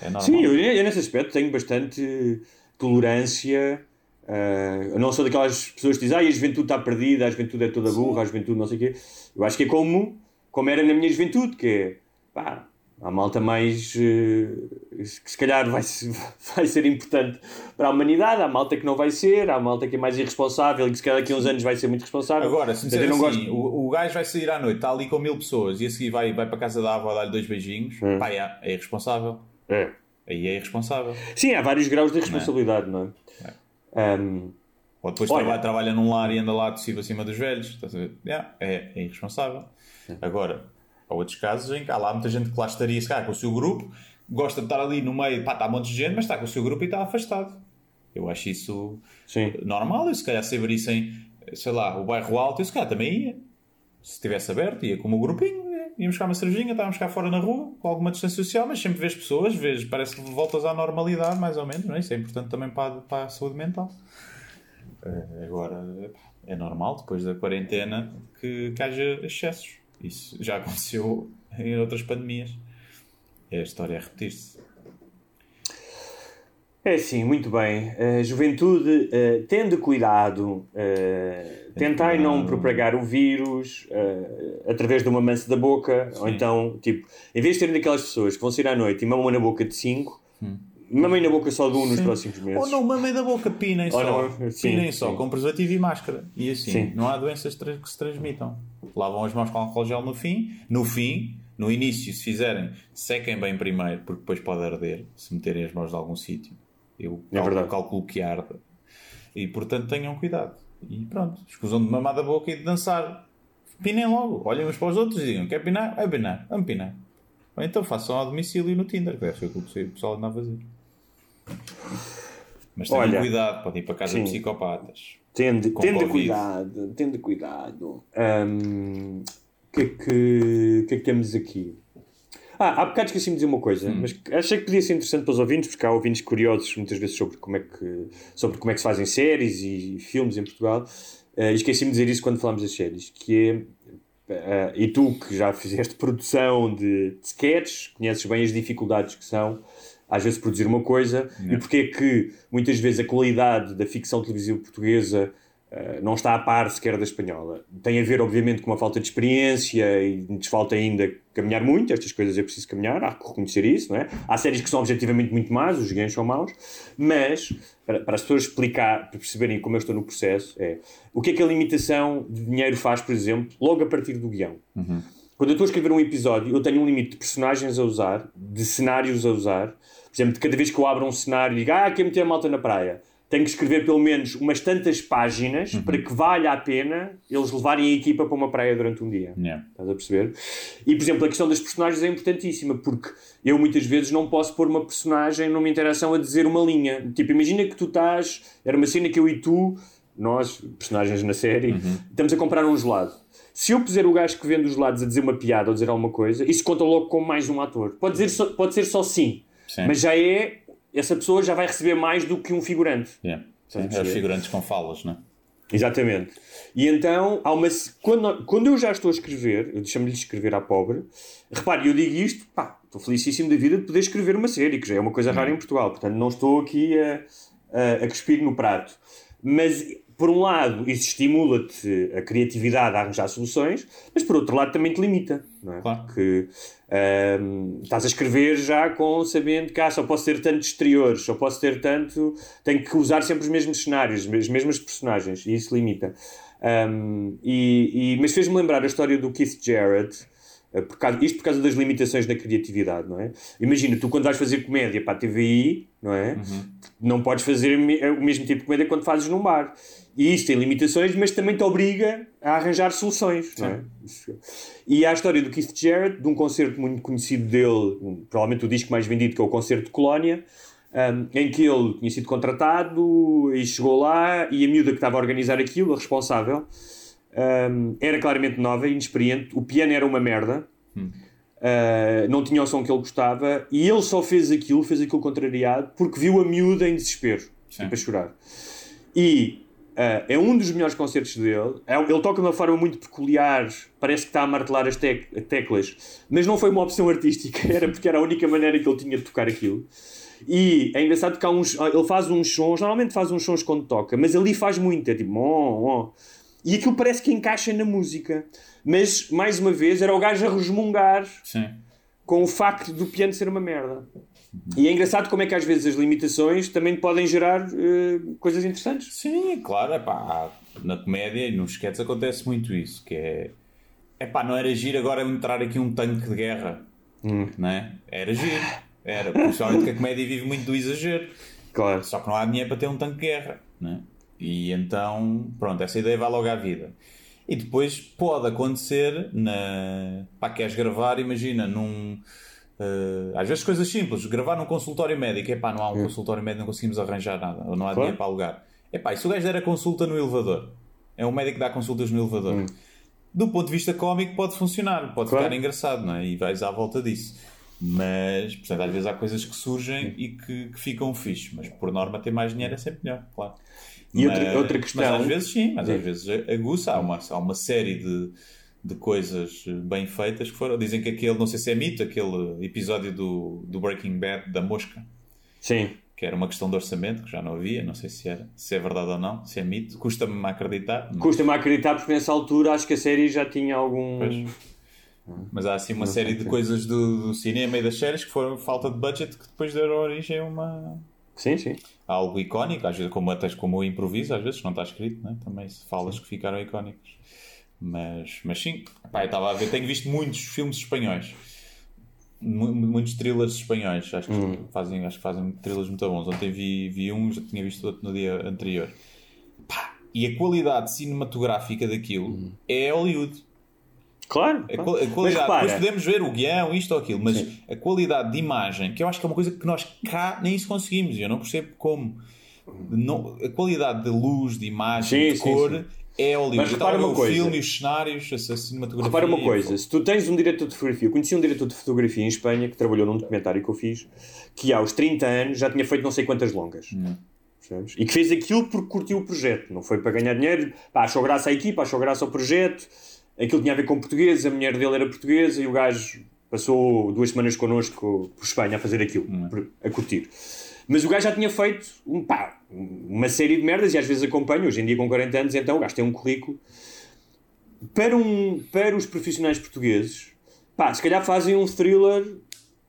É normal. Sim, eu, eu nesse aspecto tenho bastante tolerância. Uh, não sou daquelas pessoas que dizem ah, a juventude está perdida, a juventude é toda burra, a juventude não sei o quê. Eu acho que é como, como era na minha juventude, que é pá, Há malta mais uh, que se calhar vai, vai ser importante para a humanidade, há malta que não vai ser, há malta que é mais irresponsável e que se calhar daqui a uns anos vai ser muito responsável. Agora, se me assim, gosto... o, o gajo vai sair à noite, está ali com mil pessoas e a seguir vai, vai para a casa da avó dar-lhe dois beijinhos, hum. pá, é, é irresponsável. É. Aí é irresponsável. Sim, há vários graus de responsabilidade, não é? Não é? Um... Ou depois trabalha, trabalha num lar e anda lá de acima dos velhos. Estás a ver? Yeah, é, é irresponsável. Agora, Há outros casos em que há lá muita gente que lá estaria, se calhar, com o seu grupo, gosta de estar ali no meio, pá, está um monte de gente, mas está com o seu grupo e está afastado. Eu acho isso Sim. normal. Eu, se calhar, se abrissem, sei lá, o bairro alto, eu se calhar também ia. Se estivesse aberto, ia com o grupinho, íamos buscar uma cervejinha, estávamos cá fora na rua, com alguma distância social, mas sempre vês pessoas, vês, parece que voltas à normalidade, mais ou menos, não é? Isso é importante também para, para a saúde mental. Eh, agora, é normal, depois da quarentena, que, que haja excessos. Isso já aconteceu em outras pandemias. É a história a repetir-se. É sim, muito bem. Uh, juventude, uh, tende cuidado, uh, tentai não propagar o vírus uh, através de uma mança da boca, sim. ou então, tipo, em vez de terem daquelas pessoas que vão sair à noite e mamam na boca de 5, hum. mamem na boca só de um nos sim. próximos meses. Ou não, mamem da boca, pinem só. Não, sim, pinem só, com preservativo e máscara. E assim, não há doenças que se transmitam lavam as mãos com álcool gel no fim. No fim, no início, se fizerem, sequem bem primeiro, porque depois pode arder se meterem as mãos de algum sítio. Eu é calculo, calculo que arde. E portanto tenham cuidado. E pronto, escusam de mamar da boca e de dançar. Pinem logo, olhem uns para os outros e digam: quer pinar? É pinar, vamos pinar. Ou então façam ao domicílio no Tinder, que deve ser o que o pessoal anda a fazer. Mas tenham Olha, cuidado, podem ir para casa sim. de psicopatas. Tende, tende cuidado, tende cuidado. O um, que, é que, que é que temos aqui? Ah, há bocado esqueci-me de dizer uma coisa, hum. mas achei que podia ser interessante para os ouvintes, porque há ouvintes curiosos muitas vezes sobre como é que, sobre como é que se fazem séries e filmes em Portugal. Uh, esqueci-me de dizer isso quando falámos das séries, que é, uh, e tu que já fizeste produção de, de sketches, conheces bem as dificuldades que são às vezes produzir uma coisa e porque é que muitas vezes a qualidade da ficção televisiva portuguesa não está a par sequer da espanhola. Tem a ver, obviamente, com uma falta de experiência e nos falta ainda caminhar muito. Estas coisas é preciso caminhar, há que reconhecer isso, não é? Há séries que são objetivamente muito más, os guiões são maus, mas para, para as pessoas explicar, para perceberem como eu estou no processo, é o que é que a limitação de dinheiro faz, por exemplo, logo a partir do guião. Uhum. Quando eu estou a escrever um episódio, eu tenho um limite de personagens a usar, de cenários a usar, por exemplo, de cada vez que eu abro um cenário e digo, ah, quer meter a malta na praia, tenho que escrever pelo menos umas tantas páginas uhum. para que valha a pena eles levarem a equipa para uma praia durante um dia. Yeah. Estás a perceber? E, por exemplo, a questão das personagens é importantíssima, porque eu muitas vezes não posso pôr uma personagem numa interação a dizer uma linha. Tipo, imagina que tu estás. Era uma cena que eu e tu, nós, personagens na série, uhum. estamos a comprar um gelado. Se eu puser o gajo que vende os gelados a dizer uma piada ou dizer alguma coisa, isso conta logo como mais um ator. Pode, dizer pode ser só sim. Sim. Mas já é. Essa pessoa já vai receber mais do que um figurante. Yeah. É os figurantes com falas, não é? Exatamente. E então, há uma, quando, quando eu já estou a escrever, eu chamo-lhe de escrever à pobre, repare, eu digo isto, pá, estou felicíssimo da vida de poder escrever uma série, que já é uma coisa rara em Portugal, portanto não estou aqui a, a, a cuspir no prato. Mas por um lado, isso estimula-te a criatividade a arranjar soluções, mas por outro lado também te limita. Não é? Claro. Porque um, estás a escrever já com sabendo que ah, só posso ter tantos exteriores, só posso ter tanto. Tenho que usar sempre os mesmos cenários, as mesmas personagens, e isso limita. Um, e, e, mas fez-me lembrar a história do Keith Jarrett. eh, Por causa, isto por causa das limitações na criatividade, não é? Imagina, tu quando vais fazer comédia para a TVI, não é? Não podes fazer o me- o mesmo tipo de comédia quando fazes num bar. E isto tem limitações, mas também te obriga a arranjar soluções, é? E há a história do Keith Jarrett, de um concerto muito conhecido dele, um- provavelmente o disco mais vendido, que é o Concerto de Colónia, um, em que ele tinha sido contratado e chegou lá e a miúda que estava a organizar aquilo, a responsável, um, era claramente nova inexperiente. O piano era uma merda, uh, não tinha o som que ele gostava e ele só fez aquilo, fez aquilo contrariado, porque viu a miúda em desespero, tipo a chorar. E uh, é um dos melhores concertos dele. É- Ele toca de uma forma muito peculiar, parece que está a martelar as tec- teclas, mas não foi uma opção artística, era porque era a única maneira que ele tinha de tocar aquilo. E é engraçado que uns, ele faz uns sons, normalmente faz uns sons quando toca, mas ali faz muito, é tipo, oh, oh. e aquilo parece que encaixa na música. Mas, mais uma vez, era o gajo a resmungar Sim. com o facto do piano ser uma merda. E é engraçado como é que às vezes as limitações também podem gerar eh, coisas interessantes. Sim, claro, é pá, na comédia e nos sketches acontece muito isso, que é, é pá, não era giro agora entrar aqui um tanque de guerra, não é? Era giro, era, principalmente que a comédia vive muito do exagero, Claro. só que não há dinheiro para ter um tanque de guerra, não é? E então, pronto, essa ideia vai logo à vida. E depois pode acontecer na. pá, queres gravar, imagina, num. Eh, às vezes coisas simples, gravar num consultório médico, é pá, não há um consultório médico, não conseguimos arranjar nada, ou não há dinheiro para alugar. É pá, e se o gajo der a consulta no elevador? É um médico que dá consultas no elevador. Do ponto de vista cómico, pode funcionar, pode Claro. ficar engraçado, não é? E vais à volta disso. Mas, portanto, às vezes há coisas que surgem e que, que ficam fixe, mas por norma ter mais dinheiro é sempre melhor, claro. E outra- Mas- outra questão- Mas às vezes sim, mas Sim. às vezes aguça. Há uma, há uma série de, de coisas bem feitas que foram. Dizem que aquele, não sei se é mito, aquele episódio do, do Breaking Bad da mosca, Sim. que era uma questão de orçamento, que já não havia, não sei se, era, se é verdade ou não, se é mito, custa-me acreditar. mas- Custa-me acreditar porque nessa altura acho que a série já tinha algum. Pois. Mas há assim uma série de coisas do, do cinema e das séries que foram falta de budget que depois deram origem a uma. Sim, sim. a algo icónico, às vezes como, até como o improviso, às vezes não está escrito, né? também se falas que ficaram icónicos. Mas, mas sim, eu estava a ver, tenho visto muitos filmes espanhóis. Mu- Muitos thrillers espanhóis, acho que, fazem, acho que fazem thrillers muito bons. Ontem vi, vi um, já tinha visto outro no dia anterior. Pá, e a qualidade cinematográfica daquilo é Hollywood. Claro. A, qual- qualidade, depois podemos ver o guião, isto ou aquilo, mas a qualidade de imagem, que eu acho que é uma coisa que nós cá nem isso conseguimos, e eu não percebo como. Não, a qualidade de luz, de imagem, Sim, de sim, cor sim. É Hollywood. Mas a repara uma o coisa. filme e os cenários, essa cinematografia. Repara uma coisa, se tu tens um diretor de fotografia, eu conheci um diretor de fotografia em Espanha que trabalhou num documentário que eu fiz, que aos 30 anos já tinha feito não sei quantas longas. Percebes? E que fez aquilo porque curtiu o projeto, não foi para ganhar dinheiro, pá, achou graça à equipa, achou graça ao projeto, aquilo tinha a ver com portugueses, a mulher dele era portuguesa e o gajo passou duas semanas connosco por Espanha a fazer aquilo, por- a curtir. Mas o gajo já tinha feito um, pá, uma série de merdas e às vezes acompanho, hoje em dia com 40 anos, então o gajo tem um currículo para, um, para os profissionais portugueses, pá, se calhar fazem um thriller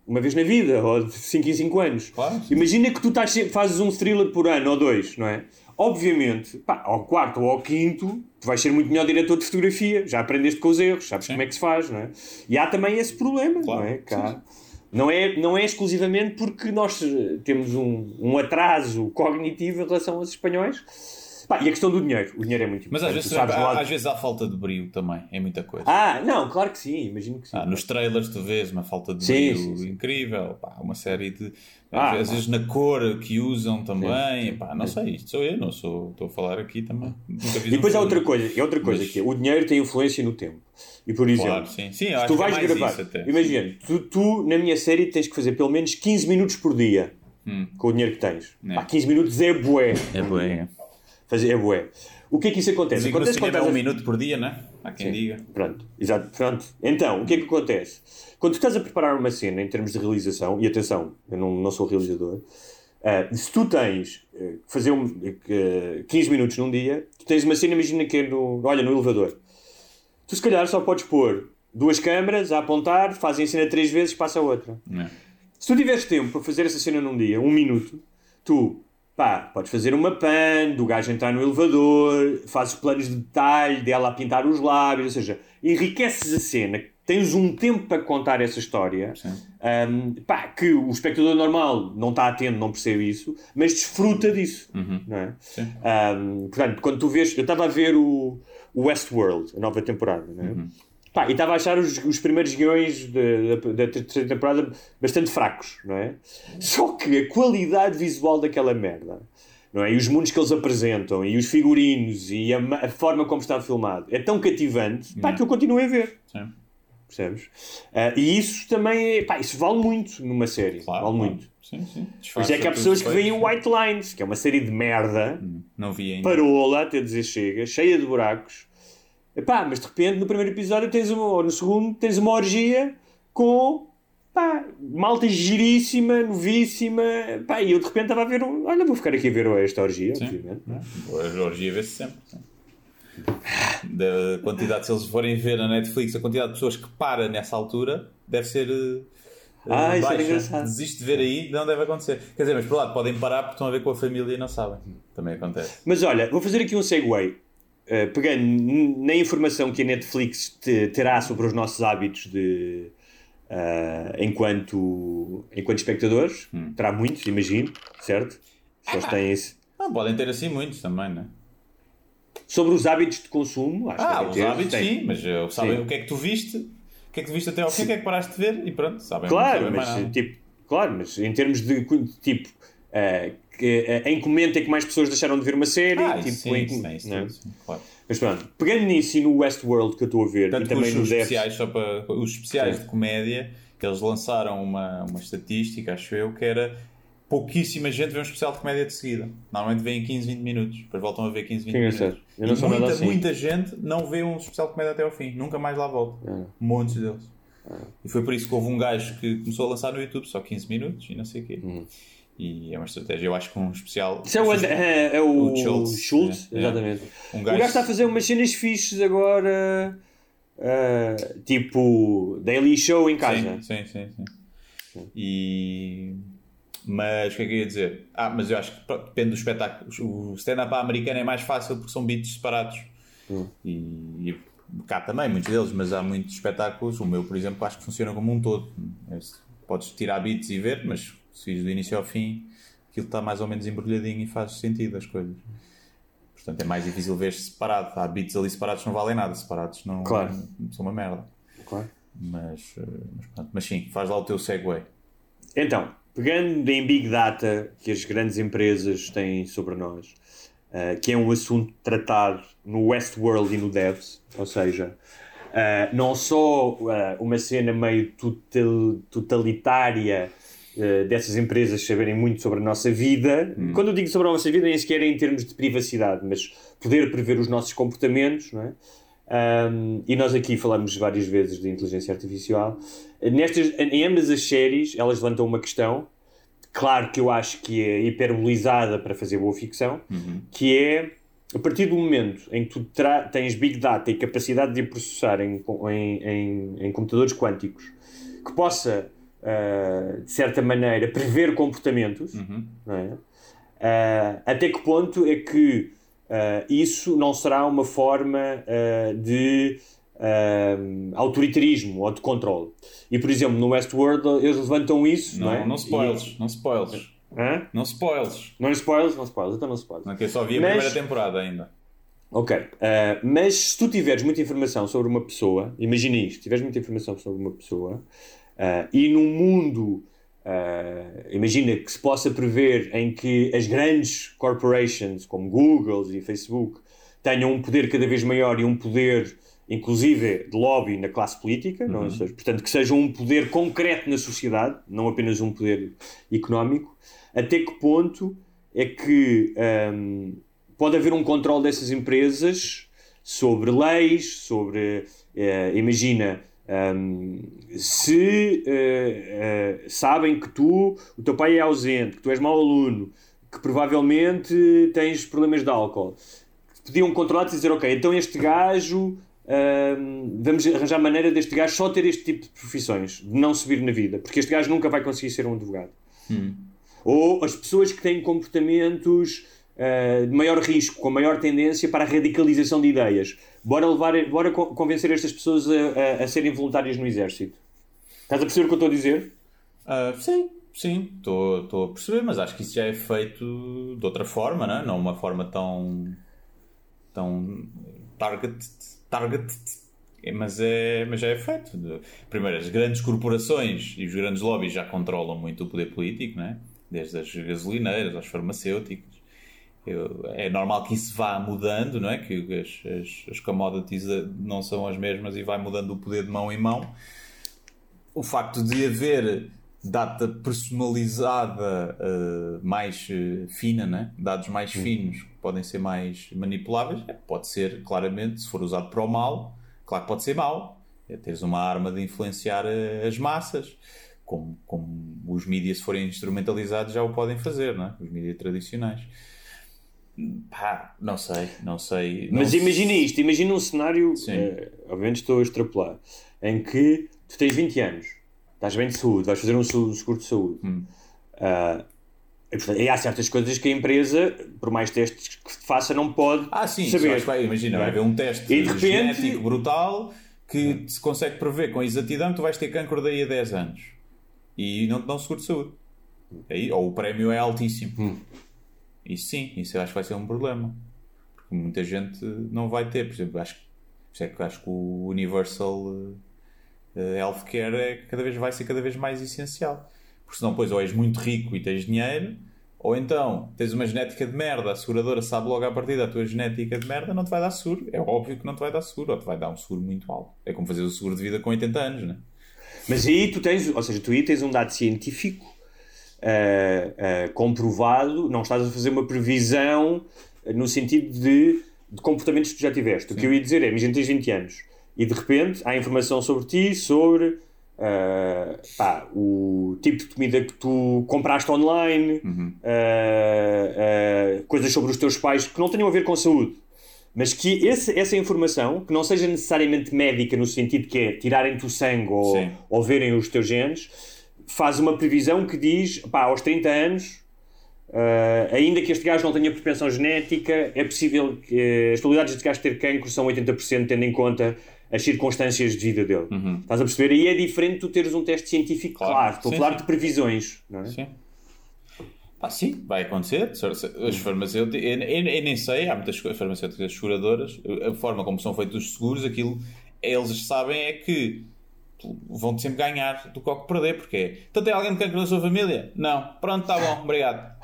uma vez na vida, ou de 5 em 5 anos. Claro, sim. Imagina que tu estás fazes um thriller por ano ou dois, não é? Obviamente, pá, ao quarto ou ao quinto, tu vais ser muito melhor diretor de fotografia, já aprendeste com os erros, sabes como é que se faz, não é? E há também esse problema, Claro, não é? Cá, não é, não é exclusivamente porque nós eh, temos um, um atraso cognitivo em relação aos espanhóis. Pá, e a questão do dinheiro. O dinheiro é muito Mas importante. às vezes, sabes há, lá- às vezes há falta de brilho também, é muita coisa. Ah, não, claro que sim, imagino que sim. Ah, nos trailers tu vês uma falta de Sim, brilho sim, sim. incrível, pá, uma série de. Ah, às vezes na cor que usam também, Sim, pá, não sei, isto sou eu, não sou, estou a falar aqui também. Nunca vi E depois há outra coisa, é outra coisa Mas- que é, o dinheiro tem influência no tempo. E por exemplo, Claro, sim, sim, tu é vais mais gravar, imagina, tu, tu na minha série tens que fazer pelo menos 15 minutos por dia. com o dinheiro que tens. É. Pá, 15 minutos é bué. É bué. Fazer, é bué. O que é que isso acontece? Que no acontece cinema é quando um estás a- minuto por dia, né? Há quem Sim. diga. Pronto, exato. Pronto. Então, o que é que acontece? Quando tu estás a preparar uma cena em termos de realização, e atenção, eu não, não sou realizador, ah, se tu tens eh, que fazer um, eh, 15 minutos num dia, tu tens uma cena, imagina que é no, olha, no elevador. Tu se calhar só podes pôr duas câmaras a apontar, fazem a cena três vezes, passa a outra. É. Se tu tiveres tempo para fazer essa cena num dia, um minuto, tu pá, podes fazer uma pan do gajo entrar no elevador, fazes planos de detalhe dela a pintar os lábios, ou seja, enriqueces a cena, tens um tempo para contar essa história, um, pá, que o espectador normal não está atento, não percebe isso, mas desfruta disso, não é? Um, portanto, quando tu vês, eu estava a ver o, o Westworld, a nova temporada, não é? Pá, e estava a achar os, os primeiros guiões da- terceira temporada bastante fracos, não é? Só que a qualidade visual daquela merda, não é? E os mundos que eles apresentam, e os figurinos, e a, a forma como está filmado, é tão cativante, pá, que eu continuo a ver. Sim. Percebes? Ah, e isso também, é- pá, isso vale muito numa série. Claro, vale claro. muito. Sim, sim. Isso é que há pessoas que veem o. White Lines, que é uma série de merda, Não vi ainda. parola, até dizer chega, cheia de buracos. Epá, mas de repente no primeiro episódio tens uma, ou no segundo tens uma orgia com pá, malta giríssima, novíssima. Pá, e eu de repente estava a ver, um- olha, vou ficar aqui a ver esta orgia, obviamente. não é? A orgia vê-se sempre. sim. Da quantidade, se eles forem ver na Netflix, a quantidade de pessoas que para nessa altura deve ser. Ah, isso era baixa. engraçado. Desiste de ver aí, não deve acontecer. Quer dizer, mas por lado, podem parar porque estão a ver com a família e não sabem. Também acontece. Mas olha, vou fazer aqui um segue. Eh, pegando na informação que a Netflix te- terá sobre os nossos hábitos de ah, enquanto, enquanto espectadores, Hum. terá muitos, imagino, certo? Se eles têm esse. Não, podem ter assim muitos também, né? Sobre os hábitos de consumo, acho que Ah, devem os ter, hábitos têm. sim, mas eh, sabem o que é que tu viste, o que é que tu viste até ao fim, o que é que paraste de ver e pronto, sabem. Claro, não sabem mas tipo, claro, mas em termos de tipo eh, que, em que momento é que mais pessoas deixaram de ver uma série, Ah, tipo, isso sim, em- isso tem, isso não é? tudo, sim, claro. Mas pronto, pegando nisso e no Westworld que eu estou a ver, Tanto e também os, no os Devs, especiais, só para, os especiais Sim. de comédia, que eles lançaram uma, uma estatística, acho eu, que era pouquíssima gente vê um especial de comédia de seguida. Normalmente vêem 15, 20 minutos, depois voltam a ver 15, 20 Que minutos. Eu não e muita, assim. muita gente não vê um especial de comédia até ao fim, nunca mais lá volta. Ah. Montes deles. E foi por isso que houve um gajo que começou a lançar no YouTube só 15 minutos e não sei o quê. E é uma estratégia, eu acho que um especial. Isso é o, é, é o, O Schultz, Schultz, é, é. exatamente. Um O gajo- gajo está a fazer umas cenas fixes agora, ah, tipo Daily Show em casa. Sim, sim, sim. sim. E... Mas o que é que eu ia dizer? Ah, mas eu acho que pronto, depende do espetáculo. O stand-up americano é mais fácil porque são beats separados. E, e cá também, muitos deles, mas há muitos espetáculos. O meu, por exemplo, acho que funciona como um todo. Esse- Podes tirar beats e ver, mas se vires do início ao fim, aquilo está mais ou menos embrulhadinho e faz sentido as coisas. Portanto, é mais difícil ver separado. Há beats ali separados que não valem nada, separados não Claro. são uma merda. Claro. Mas, eh, mas, pronto. mas sim, faz lá o teu segue. Então, pegando em Big Data que as grandes empresas têm sobre nós, ah, que é um assunto tratado no Westworld e no Devs, ou seja, ah, não só ah, uma cena meio total- totalitária ah, dessas empresas saberem muito sobre a nossa vida. Quando eu digo sobre a nossa vida, nem sequer é em termos de privacidade, mas poder prever os nossos comportamentos, não é? Um, e nós aqui falamos várias vezes de inteligência artificial. Nestas, em ambas as séries, elas levantam uma questão, claro que eu acho que é hiperbolizada para fazer boa ficção, que é a partir do momento em que tu tens Big Data e capacidade de processar em, em, em, em computadores quânticos que possa, ah, de certa maneira, prever comportamentos, não é? Ah, até que ponto é que ah, isso não será uma forma de autoritarismo ou de controle? E, por exemplo, no Westworld eles levantam isso, não, Não, é? não spoilers, não spoilers. Hã? Não spoilers. Não spoilers? Não spoilers, então não spoilers. Não, que eu só vi a Mas- primeira temporada ainda. Ok, ah, mas se tu tiveres muita informação sobre uma pessoa, imagina isto, tiveres muita informação sobre uma pessoa ah, e num mundo, ah, imagina que se possa prever em que as grandes corporations como Google e Facebook tenham um poder cada vez maior e um poder inclusive de lobby na classe política, não, seja, portanto, que seja um poder concreto na sociedade, não apenas um poder económico, até que ponto é que hum, pode haver um controle dessas empresas sobre leis, sobre, eh, imagina, hum, se eh, eh, sabem que tu, o teu pai é ausente, que tu és mau aluno, que provavelmente tens problemas de álcool, podiam controlar e dizer, ok, então este gajo hum, vamos arranjar maneira deste gajo só ter este tipo de profissões, de não subir na vida, porque este gajo nunca vai conseguir ser um advogado. Ou as pessoas que têm comportamentos uh, de maior risco, com maior tendência para a radicalização de ideias. Bora, levar, bora co- convencer estas pessoas a, a- a serem voluntárias no exército. Estás a perceber o que eu estou a dizer? Ah, sim, sim, estou a perceber, mas acho que isso já é feito de outra forma, não é? Não uma forma tão. tão. target. target é, mas, é, mas já é feito. Primeiro, as grandes corporações e os grandes lobbies já controlam muito o poder político, não é? Desde as gasolineiras às farmacêuticas. Eu- é normal que isso vá mudando, não é? Que as, as, as commodities eh, não são as mesmas e vai mudando o poder de mão em mão o facto de haver data personalizada eh, mais eh, fina, né? dados mais finos que podem ser mais manipuláveis, é, pode ser claramente, se for usado para o mal, claro que pode ser mau. É teres uma arma de influenciar eh, as massas, como, como os mídias, se forem instrumentalizados, já o podem fazer, não é? os mídias tradicionais. Pá, não sei, não sei. não Mas imagina isto, imagina um cenário, eh, obviamente estou a extrapolar, em que tu tens 20 anos, estás bem de saúde, vais fazer um se- seguro de saúde. Hum. Ah, e, portanto, e há certas coisas que a empresa, por mais testes que faça, não pode Ah, sim, saber. saber. Vai, imagina, vai haver um teste E de repente- genético brutal que se consegue prever com exatidão que tu vais ter cancro daí a 10 anos e não te dão seguro de saúde. Aí, ou o prémio é altíssimo. Hum. Isso sim, isso eu acho que vai ser um problema. Porque muita gente não vai ter. Por exemplo, acho, por é acho que o Universal eh, Healthcare é, cada vez, vai ser cada vez mais essencial. Porque senão, depois, ou és muito rico e tens dinheiro, ou então tens uma genética de merda, a seguradora sabe logo à partida a tua genética de merda, não te vai dar seguro. É óbvio que não te vai dar seguro, ou te vai dar um seguro muito alto. É como fazer o seguro de vida com 80 anos, né? Mas aí tu tens, ou seja, tu aí tens um dado científico ah, ah, comprovado, não estás a fazer uma previsão ah, no sentido de, de comportamentos que tu já tiveste. O que eu ia dizer é, imagina tens 20 anos e de repente há informação sobre ti, sobre ah, pá, o tipo de comida que tu compraste online, ah, ah, coisas sobre os teus pais que não tenham a ver com saúde. Mas que esse- essa informação, que não seja necessariamente médica, no sentido que é tirarem-te o sangue ou, ou verem os teus genes, faz uma previsão que diz, pá, aos 30 anos, ah, ainda que este gajo não tenha propensão genética, é possível que eh, as probabilidades deste gajo ter cancro são 80%, tendo em conta as circunstâncias de vida dele. Estás a perceber? Aí é diferente tu teres um teste científico, claro. Claro. Estou Sim, a falar sim. de previsões, não é? Sim. Ah, sim, vai acontecer. As farmacêuticas, eu, eu- eu nem sei, há muitas farmacêuticas seguradoras, a forma como são feitos os seguros, aquilo eles sabem é que vão sempre ganhar do que que perder, porque é, então tem alguém de cancro na sua família? Não. Pronto, está bom, obrigado.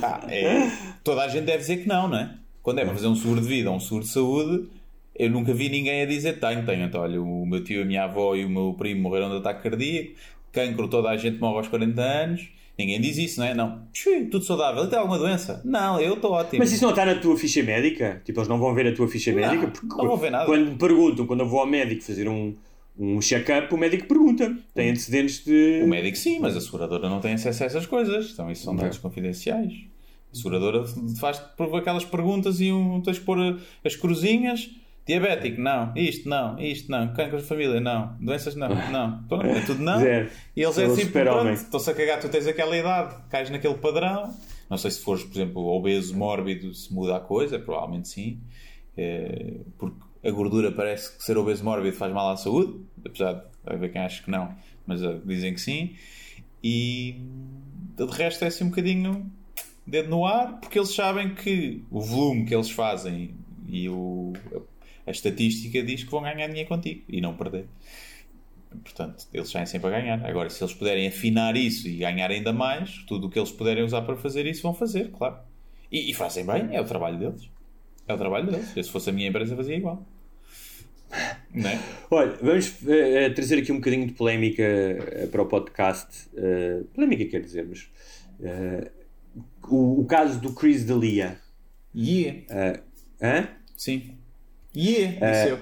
Pá, é, toda a gente deve dizer que não, não é? Quando é para fazer um seguro de vida ou um seguro de saúde, eu nunca vi ninguém a dizer tenho, tenho. Então, olha, o meu tio, a minha avó e o meu primo morreram de ataque cardíaco, cancro, toda a gente morre aos 40 anos. Ninguém diz isso, não é? Não. Tudo saudável. Ele tem alguma doença? Não, eu estou ótimo. Mas isso não está na tua ficha médica? Tipo, eles não vão ver a tua ficha médica? Porque não vão ver nada. Quando me perguntam, quando eu vou ao médico fazer um, um check-up, o médico pergunta tem antecedentes de... O médico sim, mas a seguradora não tem acesso a essas coisas. Então isso são Ok. dados confidenciais. A seguradora faz aquelas perguntas e um, tens que pôr as cruzinhas. Diabético, não. Isto, não. Isto, não. Cancro de família, não. Doenças, não. Não. Pronto, é tudo não. Zero. E eles é assim, pronto, estão-se a cagar, tu tens aquela idade, cais naquele padrão. Não sei se fores, por exemplo, obeso, mórbido, se muda a coisa, provavelmente sim. É, porque a gordura parece que ser obeso mórbido faz mal à saúde, apesar de haver quem acha que não, mas uh, dizem que sim. E de resto é assim um bocadinho dedo no ar, porque eles sabem que o volume que eles fazem e o, a estatística diz que vão ganhar dinheiro contigo e não perder. Portanto, eles saem sempre a ganhar. Agora, se eles puderem afinar isso e ganhar ainda mais, tudo o que eles puderem usar para fazer isso, vão fazer, claro. E, e fazem bem, é o trabalho deles. É o trabalho deles. Eu, se fosse a minha empresa, fazia igual. É? Olha, vamos eh, trazer aqui um bocadinho de polémica eh, para o podcast. Eh, polémica quer dizer, mas eh, o, o caso do Chris D'Elia. Yeah. Eh, hã? Sim. Yeah, Eh.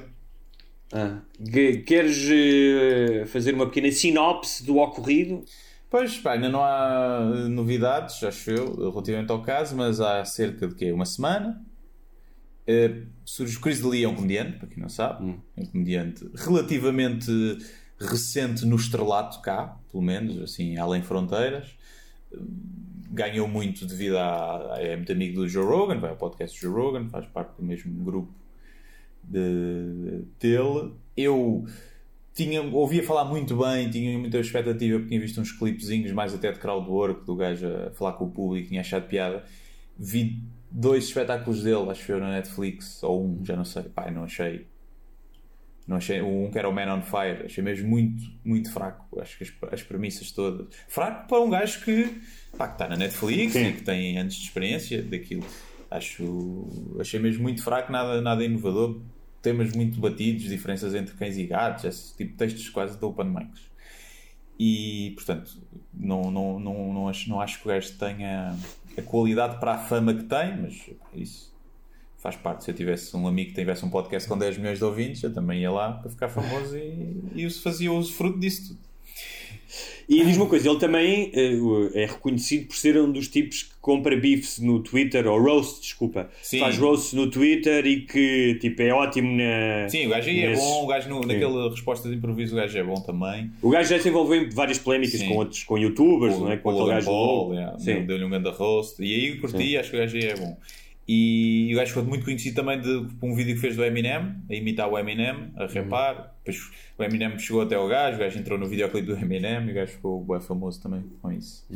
Ah, que- queres eh, fazer uma pequena sinopse do ocorrido? Pois, pá, ainda não há eh, novidades, acho eu, relativamente ao caso, mas há cerca de quê? Uma semana eh, surge o Chris D'Elia, é um comediante, para quem não sabe, é um comediante relativamente recente no estrelato cá, pelo menos, assim, além fronteiras. Eh, Ganhou muito devido a. É muito amigo do Joe Rogan, vai ao podcast do Joe Rogan, faz parte do mesmo grupo de, dele. Eu tinha, ouvia falar muito bem, tinha muita expectativa porque tinha visto uns clipezinhos mais até de crowdwork do gajo a falar com o público, tinha achado piada. Vi dois espetáculos dele, acho que foi na Netflix, ou um, já não sei, pai, não achei. Não achei, um que era o Man on Fire, achei mesmo muito, muito fraco. Acho que as, as premissas todas. Fraco para um gajo que, pá, que está na Netflix Sim. e que tem anos de experiência daquilo. Acho, achei mesmo muito fraco, nada, nada inovador. Temas muito batidos, diferenças entre cães e gatos, esse tipo de textos quase de open mics. E, portanto, não, não, não, não, acho, não acho que o gajo tenha a qualidade para a fama que tem, mas isso faz parte. Se eu tivesse um amigo que tivesse um podcast com 10 milhões de ouvintes, eu também ia lá para ficar famoso e, e fazia usufruto disso tudo. E diz uma coisa, ele também eh, é reconhecido por ser um dos tipos que compra bifes no Twitter, ou roast, desculpa. Sim. Faz roast no Twitter e que tipo, é ótimo na. Sim, o gajo aí é nesses- bom, o gajo no, naquela resposta de improviso, o gajo é bom também. O gajo já se envolveu em várias polémicas Sim. com outros, com youtubers, O- não é? Com o aquele gajo Paul, yeah, Sim. deu-lhe um grande roast. E aí curti, acho que o gajo aí é bom. E o gajo foi muito conhecido também de, por um vídeo que fez do Eminem, a imitar o Eminem, a rapar. Depois o Eminem chegou até ao gajo, o gajo entrou no videoclipe do Eminem e o gajo ficou bem famoso também com isso.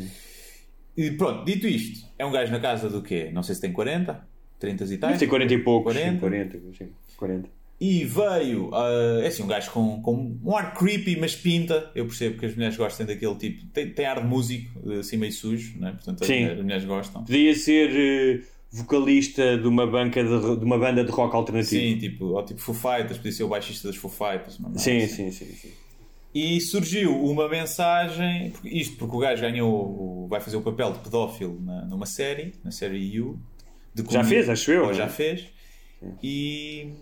E pronto, dito isto, é um gajo na casa do quê? Não sei se tem 40, 30 e tal. Ter 40 e poucos. 40. 40. 40, sim, 40. E veio, ah, é assim, um gajo com, com um ar creepy, mas pinta. Eu percebo que as mulheres gostam daquele tipo. Tem, tem ar de músico, assim meio sujo, né? portanto as Sim. mulheres, as mulheres gostam. Podia ser eh, vocalista de uma, banca de, de uma banda de rock alternativo. Sim, tipo, ou tipo Foo Fighters, podia ser o baixista das Foo Fighters. merda sim, assim. sim, sim, sim. E surgiu uma mensagem, isto porque o gajo ganhou, vai fazer o papel de pedófilo na, numa série, na série You. de Já fez, acho eu, Ou é? já fez. E,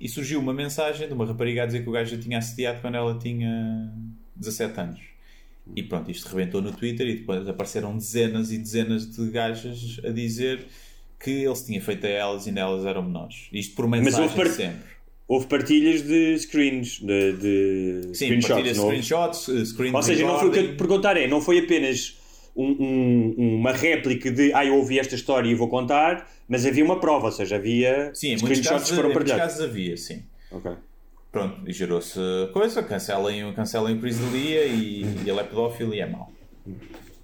e surgiu uma mensagem de uma rapariga a dizer que o gajo já tinha assediado quando ela tinha 17 anos. E pronto, isto rebentou no Twitter e depois apareceram dezenas e dezenas de gajas a dizer que ele se tinha feito a elas e nelas eram menores. Isto por Mas mensagem houve par- sempre. Houve partilhas de screens, de, de Sim, screenshots. partilha não houve? screenshotes, eh, screen Ou seja, não foi o que eu te perguntar, é, não foi apenas um- um- uma réplica de ah, eu ouvi esta história e vou contar, mas havia uma prova, ou seja, havia Sim, screenshots casos, que foram em muitos partilhados. casos havia, sim. Ok. Pronto, e gerou-se coisa, cancelem, cancelem o Chris D'Elia e, e ele é pedófilo e é mau.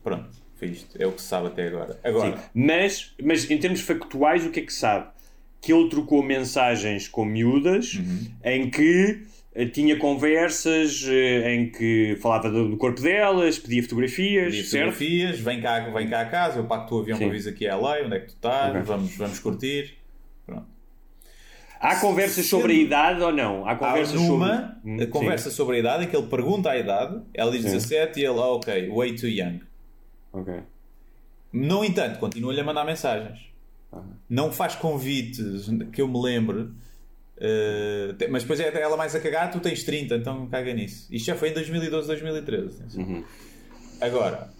Pronto, foi isto. É o que se sabe até agora. Agora, Sim. Mas, mas em termos factuais, o que é que se sabe? Que ele trocou mensagens com miúdas Uhum. em que eh, tinha conversas eh, em que falava do, corpo delas, pedia fotografias, pedia certo? fotografias, vem cá, vem cá a casa, eu pago o teu avião Sim. para vir aqui a LA, onde é que tu estás, Ok. vamos, vamos curtir. Pronto. Há conversas sobre a idade ou não? Há Há conversas numa sobre. Hum, conversa sobre a idade em que ele pergunta a idade, ela diz Sim. 17 e ele, ah, ok, way too young. Ok. No entanto, continua-lhe a mandar mensagens. Não faz convites que eu me lembre. te- mas depois é ela mais a cagar, tu tens 30, então caga nisso. Isto já foi em 2012, 2013. Uhum. Agora,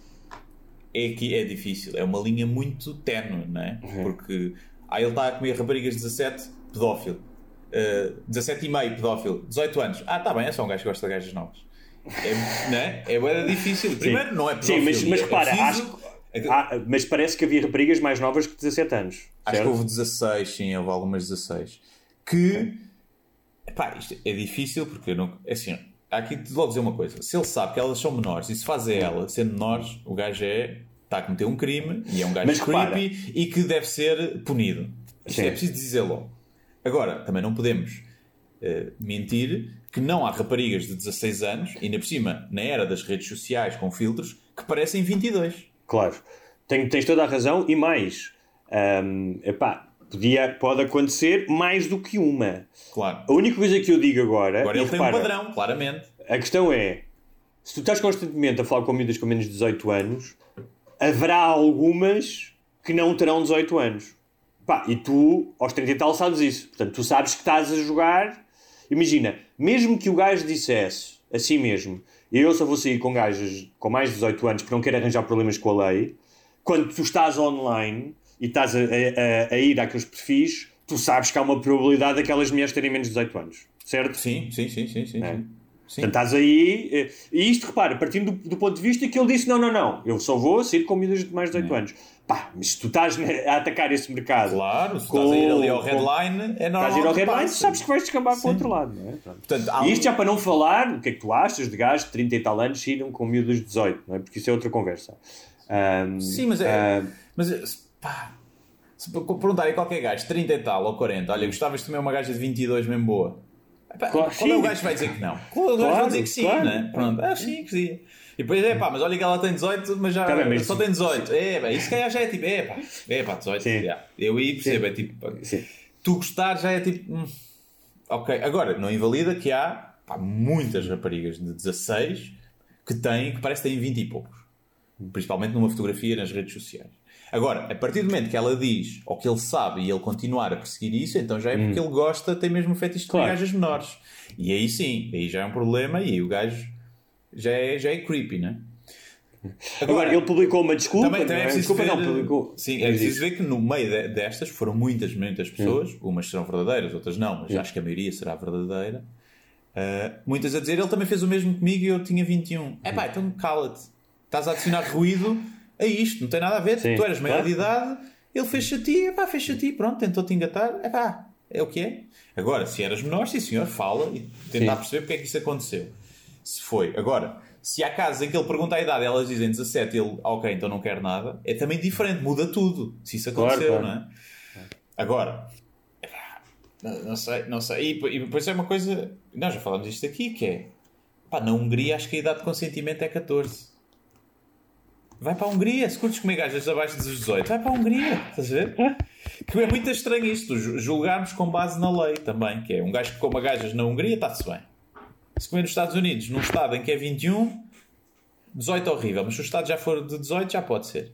é que é difícil, é uma linha muito ténue, não é? Porque aí ele está a comer raparigas de 17, pedófilo. Uh, 17 e meio, pedófilo. 18 anos, ah, tá bem, é só um gajo que gosta de gajas novas. É, não é? É difícil. Primeiro, não é Sim, pedófilo. mas, mas é repara, preciso- acho, ah, mas parece que havia raparigas mais novas que 17 anos. Acho certo? que houve 16, sim, houve algumas 16. Que. Epá, isto é difícil porque eu não. é Assim, há aqui de logo dizer uma coisa: se ele sabe que elas são menores e se faz a ela sendo menores, o gajo é. Está a cometer um crime e é um gajo Mas repara- creepy e que deve ser punido. Isto Sim. é preciso dizer logo. Agora, também não podemos eh, mentir que não há raparigas de 16 anos, e ainda por cima, na era das redes sociais com filtros, que parecem 22. Claro, Tem- tens toda a razão e mais. hum, epá, Podia, pode acontecer mais do que uma. Claro. A única coisa que eu digo agora. Agora ele tem repara, um padrão, claramente. A questão é: se tu estás constantemente a falar com miúdas com menos de 18 anos, haverá algumas que não terão 18 anos. Pá, e tu, aos 30 e tal, sabes isso. Portanto, tu sabes que estás a jogar. Imagina, mesmo que o gajo dissesse assim mesmo, eu só vou sair com gajas com mais de 18 anos porque não quero arranjar problemas com a lei, quando tu estás online e estás a, a, a ir àqueles perfis, tu sabes que há uma probabilidade daquelas mulheres terem menos de 18 anos, certo? Sim, sim, sim, sim, sim. É. sim. Sim. Portanto, estás aí. eh, E isto, repara, partindo do, do ponto de vista que ele disse: não, não, não, eu só vou sair com miúdas de mais de 18 anos. Pá, mas se tu estás a atacar esse mercado. Claro, se com- estás a ir ali ao com- headline, é normal. Estás a ir ao headline, passe. sabes que vais descambar para o outro lado, não é? Portanto, E um- isto já para não falar, o que é que tu achas de gajos de 30 e tal anos saíram com miúdas de 18, não é? Porque isso é outra conversa. Ahm, Sim, mas é. ah, Mas é- pá, se per- perguntarem qualquer gajo, 30 e tal ou 40, olha, gostavas de comer uma gaja de 22 mesmo boa. Epá, Claro, qual é o sim. gajo que vai dizer que não? Qual é o gajo que vai dizer que sim, claro. né? Pronto, ah, sim, que sim. E depois é pá, mas olha que ela tem 18, mas já bem, mas- só tem 18. É, pá, isso calhar já é tipo, é pá, é pá, 18. Sim. já. Eu aí percebo, é tipo, sim. tu gostar já é tipo. hum, ok, agora, não invalida que há pá, muitas raparigas de 16 que têm, que parece que têm 20 e poucos. Principalmente numa fotografia nas redes sociais. Agora, a partir do momento que ela diz, ou que ele sabe e ele continuar a perseguir isso, então já é porque ele gosta, tem mesmo fetiche de Claro. gajas menores. E aí sim, aí já é um problema e aí o gajo já é, já é creepy, né? Agora, ele publicou uma desculpa. Também, também é não preciso desculpa, ver, não, publicou. Sim, é preciso ver que no meio de- destas foram muitas, muitas pessoas, umas serão verdadeiras, outras não, mas acho que a maioria será verdadeira. Uh, muitas a dizer, ele também fez o mesmo comigo e eu tinha 21. É pá, então cala-te. Estás a adicionar ruído a isto, não tem nada a ver. Sim, tu eras maior claro. de idade, ele fez-se a ti, é pá, fez-se a ti, pronto, tentou-te engatar, é pá, é o que é. Agora, se eras menor, sim senhor, fala e tentar Sim. perceber porque é que isso aconteceu. Se foi. Agora, se há casos em que ele pergunta a idade elas dizem 17 ele, ok, então não quer nada, é também diferente, muda tudo. Se isso Claro, aconteceu, claro. não é? Agora, epá, não, sei, não sei. E, e depois é uma coisa, nós já falamos isto aqui, que é, pá, na Hungria acho que a idade de consentimento é 14. Vai para a Hungria, se curtes comer gajas abaixo dos 18, vai para a Hungria, estás a ver? Que é muito estranho isto, ju- julgarmos com base na lei também, que é um gajo que coma gajas na Hungria, está-se bem. Se comer nos Estados Unidos, num estado em que é 21, 18 é horrível, mas se o estado já for de 18, já pode ser.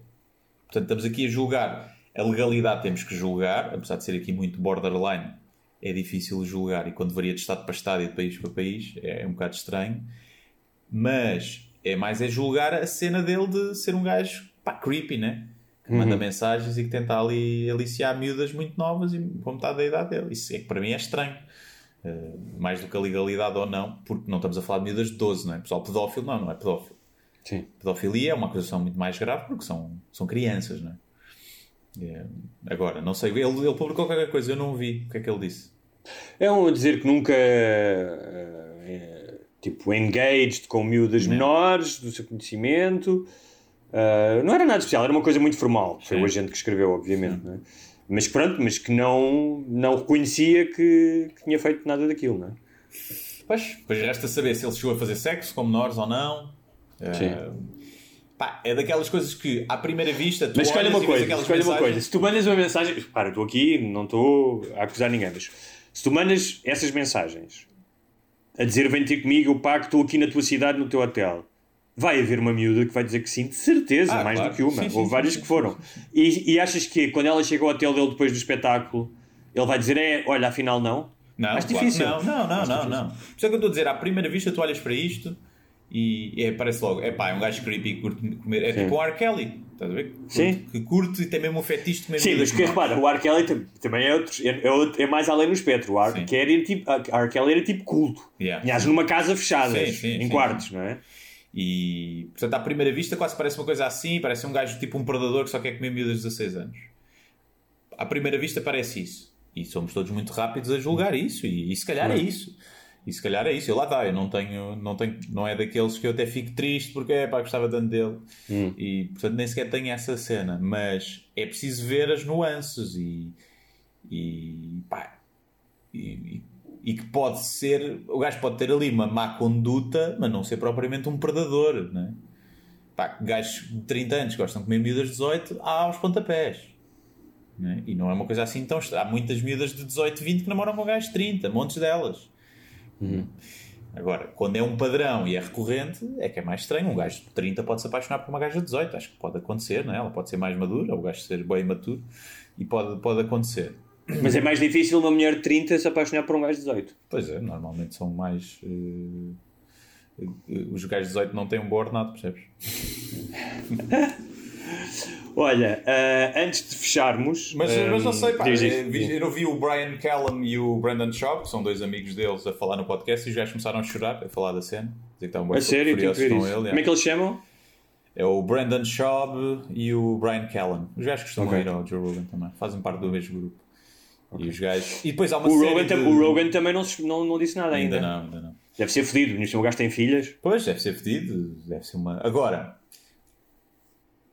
Portanto, estamos aqui a julgar. A legalidade temos que julgar, apesar de ser aqui muito borderline, é difícil julgar. E quando varia de estado para estado e de país para país, é um bocado estranho. Mas é mais é julgar a cena dele de ser um gajo pá, creepy, né? Que manda mensagens e que tenta ali aliciar miúdas muito novas e com metade da idade dele. Isso é que para mim é estranho. Uh, mais do que a legalidade ou não, porque não estamos a falar de miúdas de 12, não é? Pessoal pedófilo, não, não é pedófilo. Sim. Pedofilia é uma acusação muito mais grave porque são, são crianças, não é? É, Agora, não sei, ele, ele publicou qualquer coisa, eu não vi o que é que ele disse. É um dizer que nunca. eh, tipo, engaged com miúdas menores, do seu conhecimento. Eh, não era nada especial, era uma coisa muito formal. Foi o agente que escreveu, obviamente. é? Mas pronto, mas que não, não reconhecia que, que tinha feito nada daquilo, não é? Pois, depois resta saber se ele chegou a fazer sexo com menores ou não. Sim. É, pá, é daquelas coisas que, à primeira vista, tu Mas escolha olhas uma coisa, aquelas escolha uma mensagens- coisa. Se tu mandas uma mensagem. Para, estou aqui, não estou a acusar ninguém, mas se tu mandas essas mensagens a dizer vem ter comigo, eu pago, estou aqui na tua cidade, no teu hotel. Vai haver uma miúda que vai dizer que sim, de certeza, Ah, mais claro. do que uma. Sim, sim, Houve sim, várias sim, que foram. E, e achas que quando ela chega ao hotel dele depois do espetáculo, ele vai dizer: é, olha, afinal não? Não, claro. difícil. Não, não, não, não, não. Por isso é que eu estou a dizer, à primeira vista tu olhas para isto e é, parece logo, é pá, é um gajo creepy que curte comer. É tipo um R. Kelly, estás a ver? Curte- Sim. Que curte e tem mesmo um fetiche de comer Sim, mas que menores. repara, o R. Kelly tam- também é, outro, é, é outro- é mais além no espectro. O R. Sim. Kelly era tipo, R. Kelly era tipo culto. Yeah. Aliás, numa casa fechada, Sim, sim, em sim, quartos, sim. não é? E, portanto, à primeira vista quase parece uma coisa assim, parece um gajo tipo um predador que só quer comer miúdas de 16 anos. À primeira vista parece isso. E somos todos muito rápidos a julgar isso, e, e se calhar é isso. E se calhar é isso. Eu lá está, eu não tenho, não tenho, não é daqueles que eu até fico triste porque é pá, gostava tanto dele. E portanto nem sequer tenho essa cena. Mas é preciso ver as nuances e, e pá, e, e- que pode ser, o gajo pode ter ali uma má conduta, mas não ser propriamente um predador, não é? Pá, gajos de 30 anos que gostam de comer miúdas de 18, há aos pontapés. né? E não é uma coisa assim tão. Há muitas miúdas de 18, 20 que namoram com um gajo de 30, montes delas. Agora, quando é um padrão e é recorrente, é que é mais estranho. Um gajo de 30 pode se apaixonar por uma gaja de 18. Acho que pode acontecer, não é? Ela pode ser mais madura, o gajo ser bem maturo e pode, pode acontecer. Mas é mais difícil uma mulher de 30 se apaixonar por um gajo de 18. Pois é, normalmente são mais. eh, os gajos de 18 não têm um bom ordenado, percebes? Olha, ah, antes de fecharmos. Mas, ah, mas não sei, pá, eh, eu não vi o Brian Callum e o Brandon Shaw, que são dois amigos deles, a falar no podcast e os gajos começaram a chorar, a falar da cena. Dizer que A sério, tenho que ver isso. ele. Como é que eles chamam? É o Brandon Shaw e o Brian Callum. Os gajos costumam Ok. ir ao Joe Rogan também. Fazem parte do mesmo grupo. E os gajos... E depois há uma O série Rogan, de... o Rogan também não, não, não disse nada ainda. Ainda não, ainda não. Deve ser fedido. O gajo tem filhas. Pois, deve ser fedido, deve ser uma... Agora,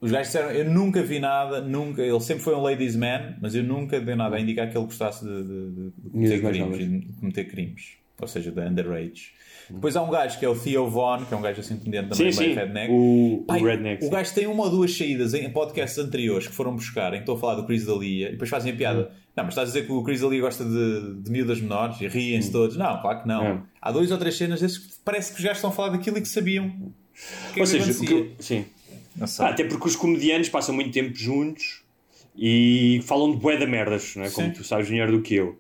os gajos disseram, eu nunca vi nada, nunca... Ele sempre foi um ladies man, mas eu nunca dei nada a indicar que ele gostasse de, de- de- cometer crimes, de cometer crimes. Ou seja, da underage. Depois há um gajo que é o Theo Vaughn, que é um gajo assim comediante Sim, também, sim. meio redneck. O, Pai, o Redneck. o sim. gajo tem uma ou duas saídas em podcasts anteriores que foram buscar, em que estou a falar do Chris D'Elia, e depois fazem a piada. Hum. Não, mas estás a dizer que o Chris D'Elia gosta de, de miúdas menores e riem-se todos. Não, claro que não. Hum. Há dois ou três cenas desses que parece que os gajos estão a falar daquilo e que sabiam. O que é Ou que seja, que sim. Ah, até porque os comediantes passam muito tempo juntos e falam de bué da merdas, não é? como tu sabes melhor do que eu.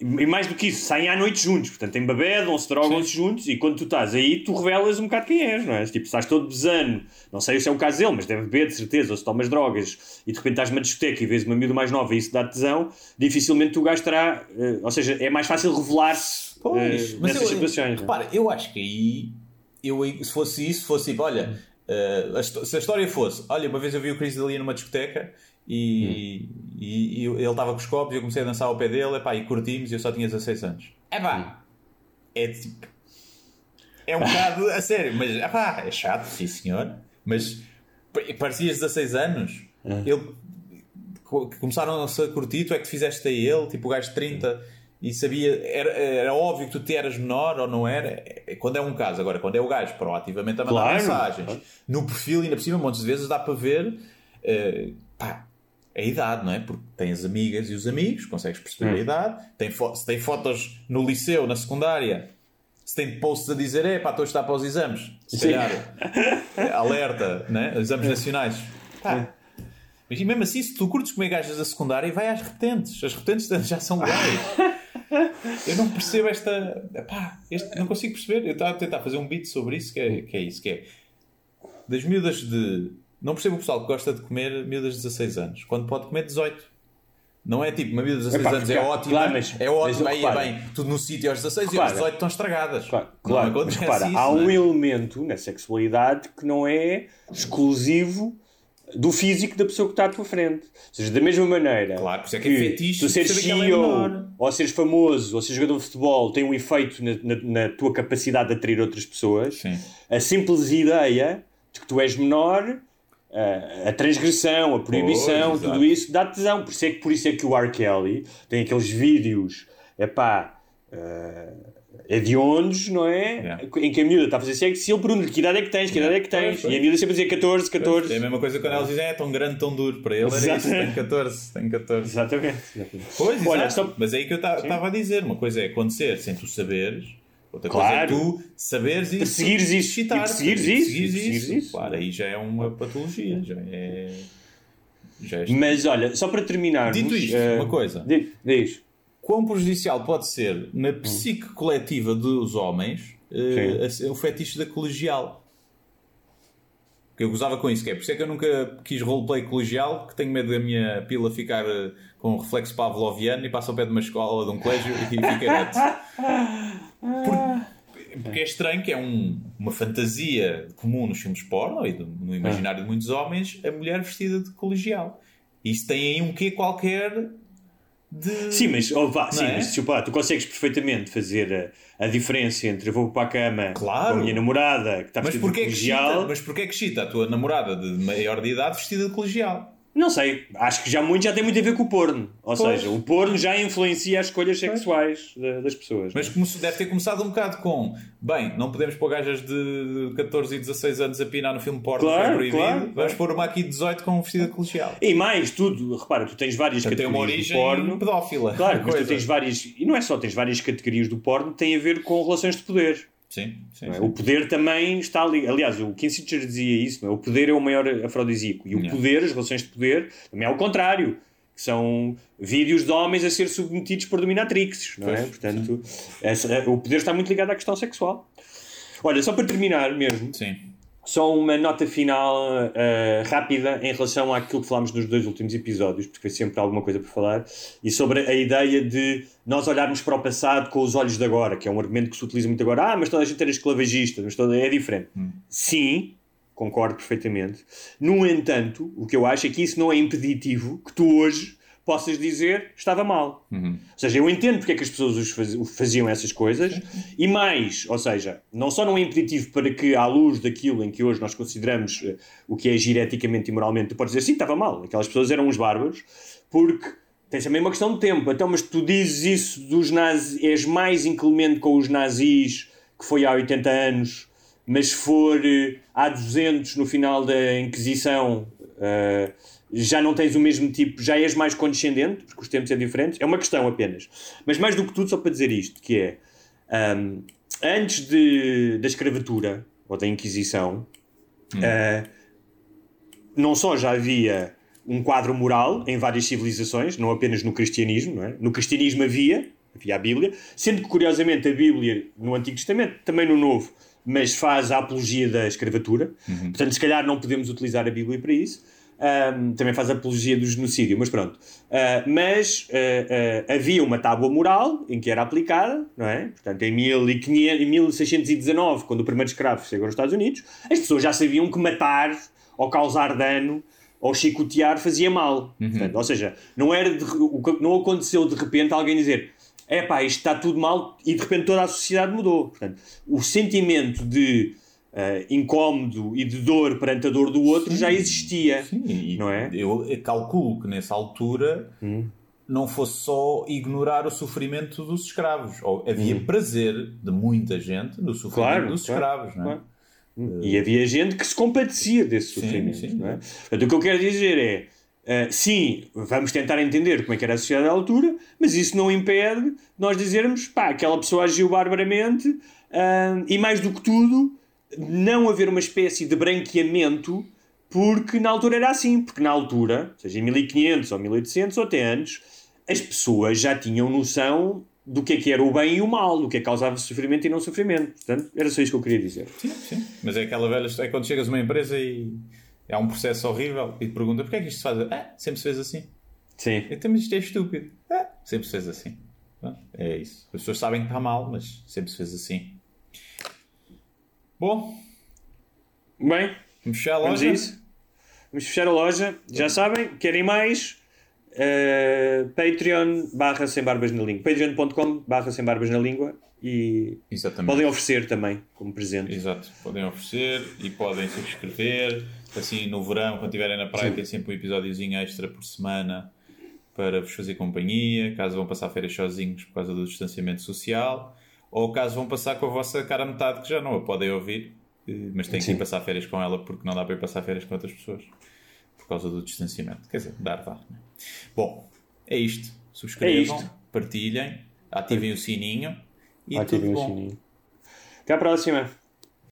E mais do que isso, saem à noite juntos, portanto têm babedam-se, drogam-se juntos e quando tu estás aí, tu revelas um bocado quem és, não é? Tipo, estás todo besano, não sei se é o caso dele, mas deve beber de certeza, ou se tomas drogas e de repente estás numa discoteca e vês uma miúda mais nova e isso dá tesão, dificilmente o gajo terá, eh, ou seja, é mais fácil revelar-se mas nessas eu, situações. é? repara, eu acho que aí, eu, se fosse isso, fosse tipo, olha, histó- se a história fosse, olha, uma vez eu vi o Chris D'Elia numa discoteca e, e, e eu- ele estava com os copos e eu comecei a dançar ao pé dele epá, e curtimos e eu só tinha 16 anos. É pá, é tipo, é um bocado a sério, mas epá, é chato, sim senhor, mas pa- parecias 16 anos, ele co- que começaram-se a curtir, tu é que te fizeste a ele, tipo o gajo de 30 e sabia, era, era óbvio que tu te eras menor ou não era, é- quando é um caso, agora quando é o gajo proativamente a mandar Claro. mensagens no perfil, ainda por cima, montes de vezes dá para ver eh, pá, a idade, não é? Porque tem as amigas e os amigos, consegues perceber Hum. a idade, tem se tem fotos no liceu, na secundária. Se tem posts a dizer, é pá, estou a estar para os exames, se Sim. calhar, alerta, né? exames nacionais. Pá, mas e mesmo assim, se tu curtes comer gajas da secundária, vai às repetentes. As repetentes já são legais. Eu não percebo esta. Pá, este, não consigo perceber. Eu estava a tentar fazer um beat sobre isso, que é, que é isso: que é das miúdas de. Não percebo o pessoal que gosta de comer miúdas de 16 anos, quando pode comer 18. Não é tipo, uma miúda de 16 Epá, anos é claro, ótima, claro, mas- é ótima, mas aí é bem, tudo no sítio aos 16 e Repara. aos 18 estão estragadas. Claro, claro. Mas repara, isso, há é? um elemento na sexualidade que não é exclusivo do físico da pessoa que está à tua frente. Ou seja, da mesma maneira Claro, por isso é que é fetiche tu seres é CEO, menor. ou seres famoso, ou seres jogador de futebol, tem um efeito na, na- na tua capacidade de atrair outras pessoas. Sim. A simples ideia de que tu és menor, a, a transgressão, a proibição, tudo isso dá tesão. Por isso, é que, por isso é que o R. Kelly tem aqueles vídeos, epá, uh, hediondos, não é? Yeah. Em que a miúda está a fazer sexo e ele pergunta que idade é que tens, que idade é que tens. E a miúda sempre dizia 14, 14. É a mesma coisa quando elas dizem, é tão grande, tão duro. Para ele era isso, tem 14, tem 14. Exatamente. Pois, Olha, exato. só- Mas é aí que eu estava a dizer. Uma coisa é acontecer sem tu saberes, outra Claro. coisa é tu saberes e Perseguires isso. E perseguires isso. perseguires E perseguires isso. isso. Claro, aí já é uma patologia. Já é. Já é Mas olha, só para terminar. Dito isto, uma coisa. Diz. Quão prejudicial pode ser na psique coletiva dos homens a- o fetiche da colegial? Eu gozava com isso, que é por isso é que eu nunca quis roleplay colegial, que tenho medo da minha pila ficar eh, com um reflexo pavloviano e passa ao pé de uma escola ou de um colégio e fica neto. Porque, porque é estranho que é um- uma fantasia comum nos filmes porno e do- no imaginário de muitos homens a mulher vestida de colegial. Isso tem aí um quê qualquer de. Sim, mas, oh, vá, sim, é? mas desculpa, tu consegues perfeitamente fazer a, a diferença entre eu vou para a cama Claro. com a minha namorada que está vestida de porquê, é que colegial. excita, mas porquê é que excita a tua namorada de maior de idade vestida de colegial? Não sei, acho que já muito já tem muito a ver com o porno. Ou Pois. seja, o porno já influencia as escolhas sexuais da- das pessoas. Mas começou- deve ter começado um bocado com bem, não podemos pôr gajas de 14 e 16 anos a pinar no filme porno Claro, é proibido. claro, Vamos pôr uma aqui de 18 com um vestido colegial. E mais, tudo, repara, tu tens várias Portanto, tem uma categorias do origem porno. pedófila. Claro, mas tu tens várias. E não é só, tens várias categorias do porno que têm a ver com relações de poder. Sim, sim, é? sim. O poder também está ali. Aliás, o Kissinger dizia isso: é? o poder é o maior afrodisíaco. E o Yeah. poder, as relações de poder, também é o contrário. Que são vídeos de homens a ser submetidos por dominatrixes. Não é? Portanto, essa- o poder está muito ligado à questão sexual. Olha, só para terminar mesmo, Sim. Só uma nota final eh, rápida em relação àquilo que falámos nos dois últimos episódios, porque foi sempre alguma coisa por falar, e sobre a ideia de nós olharmos para o passado com os olhos de agora, que é um argumento que se utiliza muito agora. Ah, mas toda a gente era esclavagista, mas toda... é diferente. Sim, concordo perfeitamente. No entanto, o que eu acho é que isso não é impeditivo que tu hoje possas dizer estava mal. Ou seja, eu entendo porque é que as pessoas faziam essas coisas e mais, ou seja, não só não é impeditivo para que, à luz daquilo em que hoje nós consideramos eh, o que é agir eticamente e moralmente, tu podes dizer sim, estava mal, aquelas pessoas eram uns bárbaros, porque tens também uma questão de tempo. Então, mas tu dizes isso dos nazis, és mais inclemente com os nazis que foi há 80 anos, mas for eh, há 200 no final da Inquisição. eh, já não tens o mesmo tipo, já és mais condescendente, porque os tempos são diferentes. É uma questão apenas. Mas mais do que tudo, só para dizer isto, que é ahm, antes de, da escravatura ou da Inquisição, ah, não só já havia um quadro moral em várias civilizações, não apenas no cristianismo, não é? No cristianismo havia, havia a Bíblia, sendo que curiosamente a Bíblia no Antigo Testamento, também no Novo, mas faz a apologia da escravatura. Portanto, se calhar não podemos utilizar a Bíblia para isso. Ahm, também faz a apologia do genocídio, mas pronto. Ah, mas ah, ah, havia uma tábua moral em que era aplicada, não é? Portanto, em, 1500, em 1619, quando o primeiro escravo chegou nos Estados Unidos, as pessoas já sabiam que matar ou causar dano ou chicotear fazia mal. Portanto, ou seja, não, era de- não aconteceu de repente alguém dizer é pá, isto está tudo mal e de repente toda a sociedade mudou. Portanto, o sentimento de ah, incómodo e de dor perante a dor do outro já existia. Sim, Não é? Eu calculo que nessa altura não fosse só ignorar o sofrimento dos escravos. Ou havia prazer de muita gente no sofrimento Claro, dos claro, escravos, é? claro. E havia gente que se compadecia desse Sim, sofrimento. sim. não é? Portanto, o que eu quero dizer é: ah, sim, vamos tentar entender como é que era a sociedade à altura, mas isso não impede nós dizermos pá, aquela pessoa agiu barbaramente ah, e, mais do que tudo, não haver uma espécie de branqueamento porque na altura era assim. Porque na altura, seja em 1500 ou 1800 ou até antes, as pessoas já tinham noção do que é que era o bem e o mal, do que é que causava sofrimento e não sofrimento. Portanto, era só isso que eu queria dizer. Sim, sim. Mas é aquela velha. É quando chegas a uma empresa e há um processo horrível e te pergunta porquê é que isto se faz? Ah, sempre se fez assim. Sim. Então, mas isto é estúpido. Ah, sempre se fez assim. É isso. As pessoas sabem que está mal, mas sempre se fez assim. Bom, Bem, vamos fechar a loja. Vamos fechar a loja. Já sabem, querem mais? Uh, Patreon barra sem barbas na língua. Patreon.com barra sem barbas na língua e Exatamente. podem oferecer também como presente. Exato. Podem oferecer e podem subscrever. Assim, no verão, quando estiverem na praia, tem sempre um episódiozinho extra por semana para vos fazer companhia. Caso vão passar férias sozinhos por causa do distanciamento social. Ou caso vão passar com a vossa cara a metade, que já não a podem ouvir, eh, mas têm que Sim. ir passar férias com ela porque não dá para ir passar férias com outras pessoas. Por causa do distanciamento. Quer dizer, dar, dá. né? Bom, é isto. Subscrevam, É isto. partilhem, ativem o sininho e Ativem tudo o bom. sininho. Até à próxima.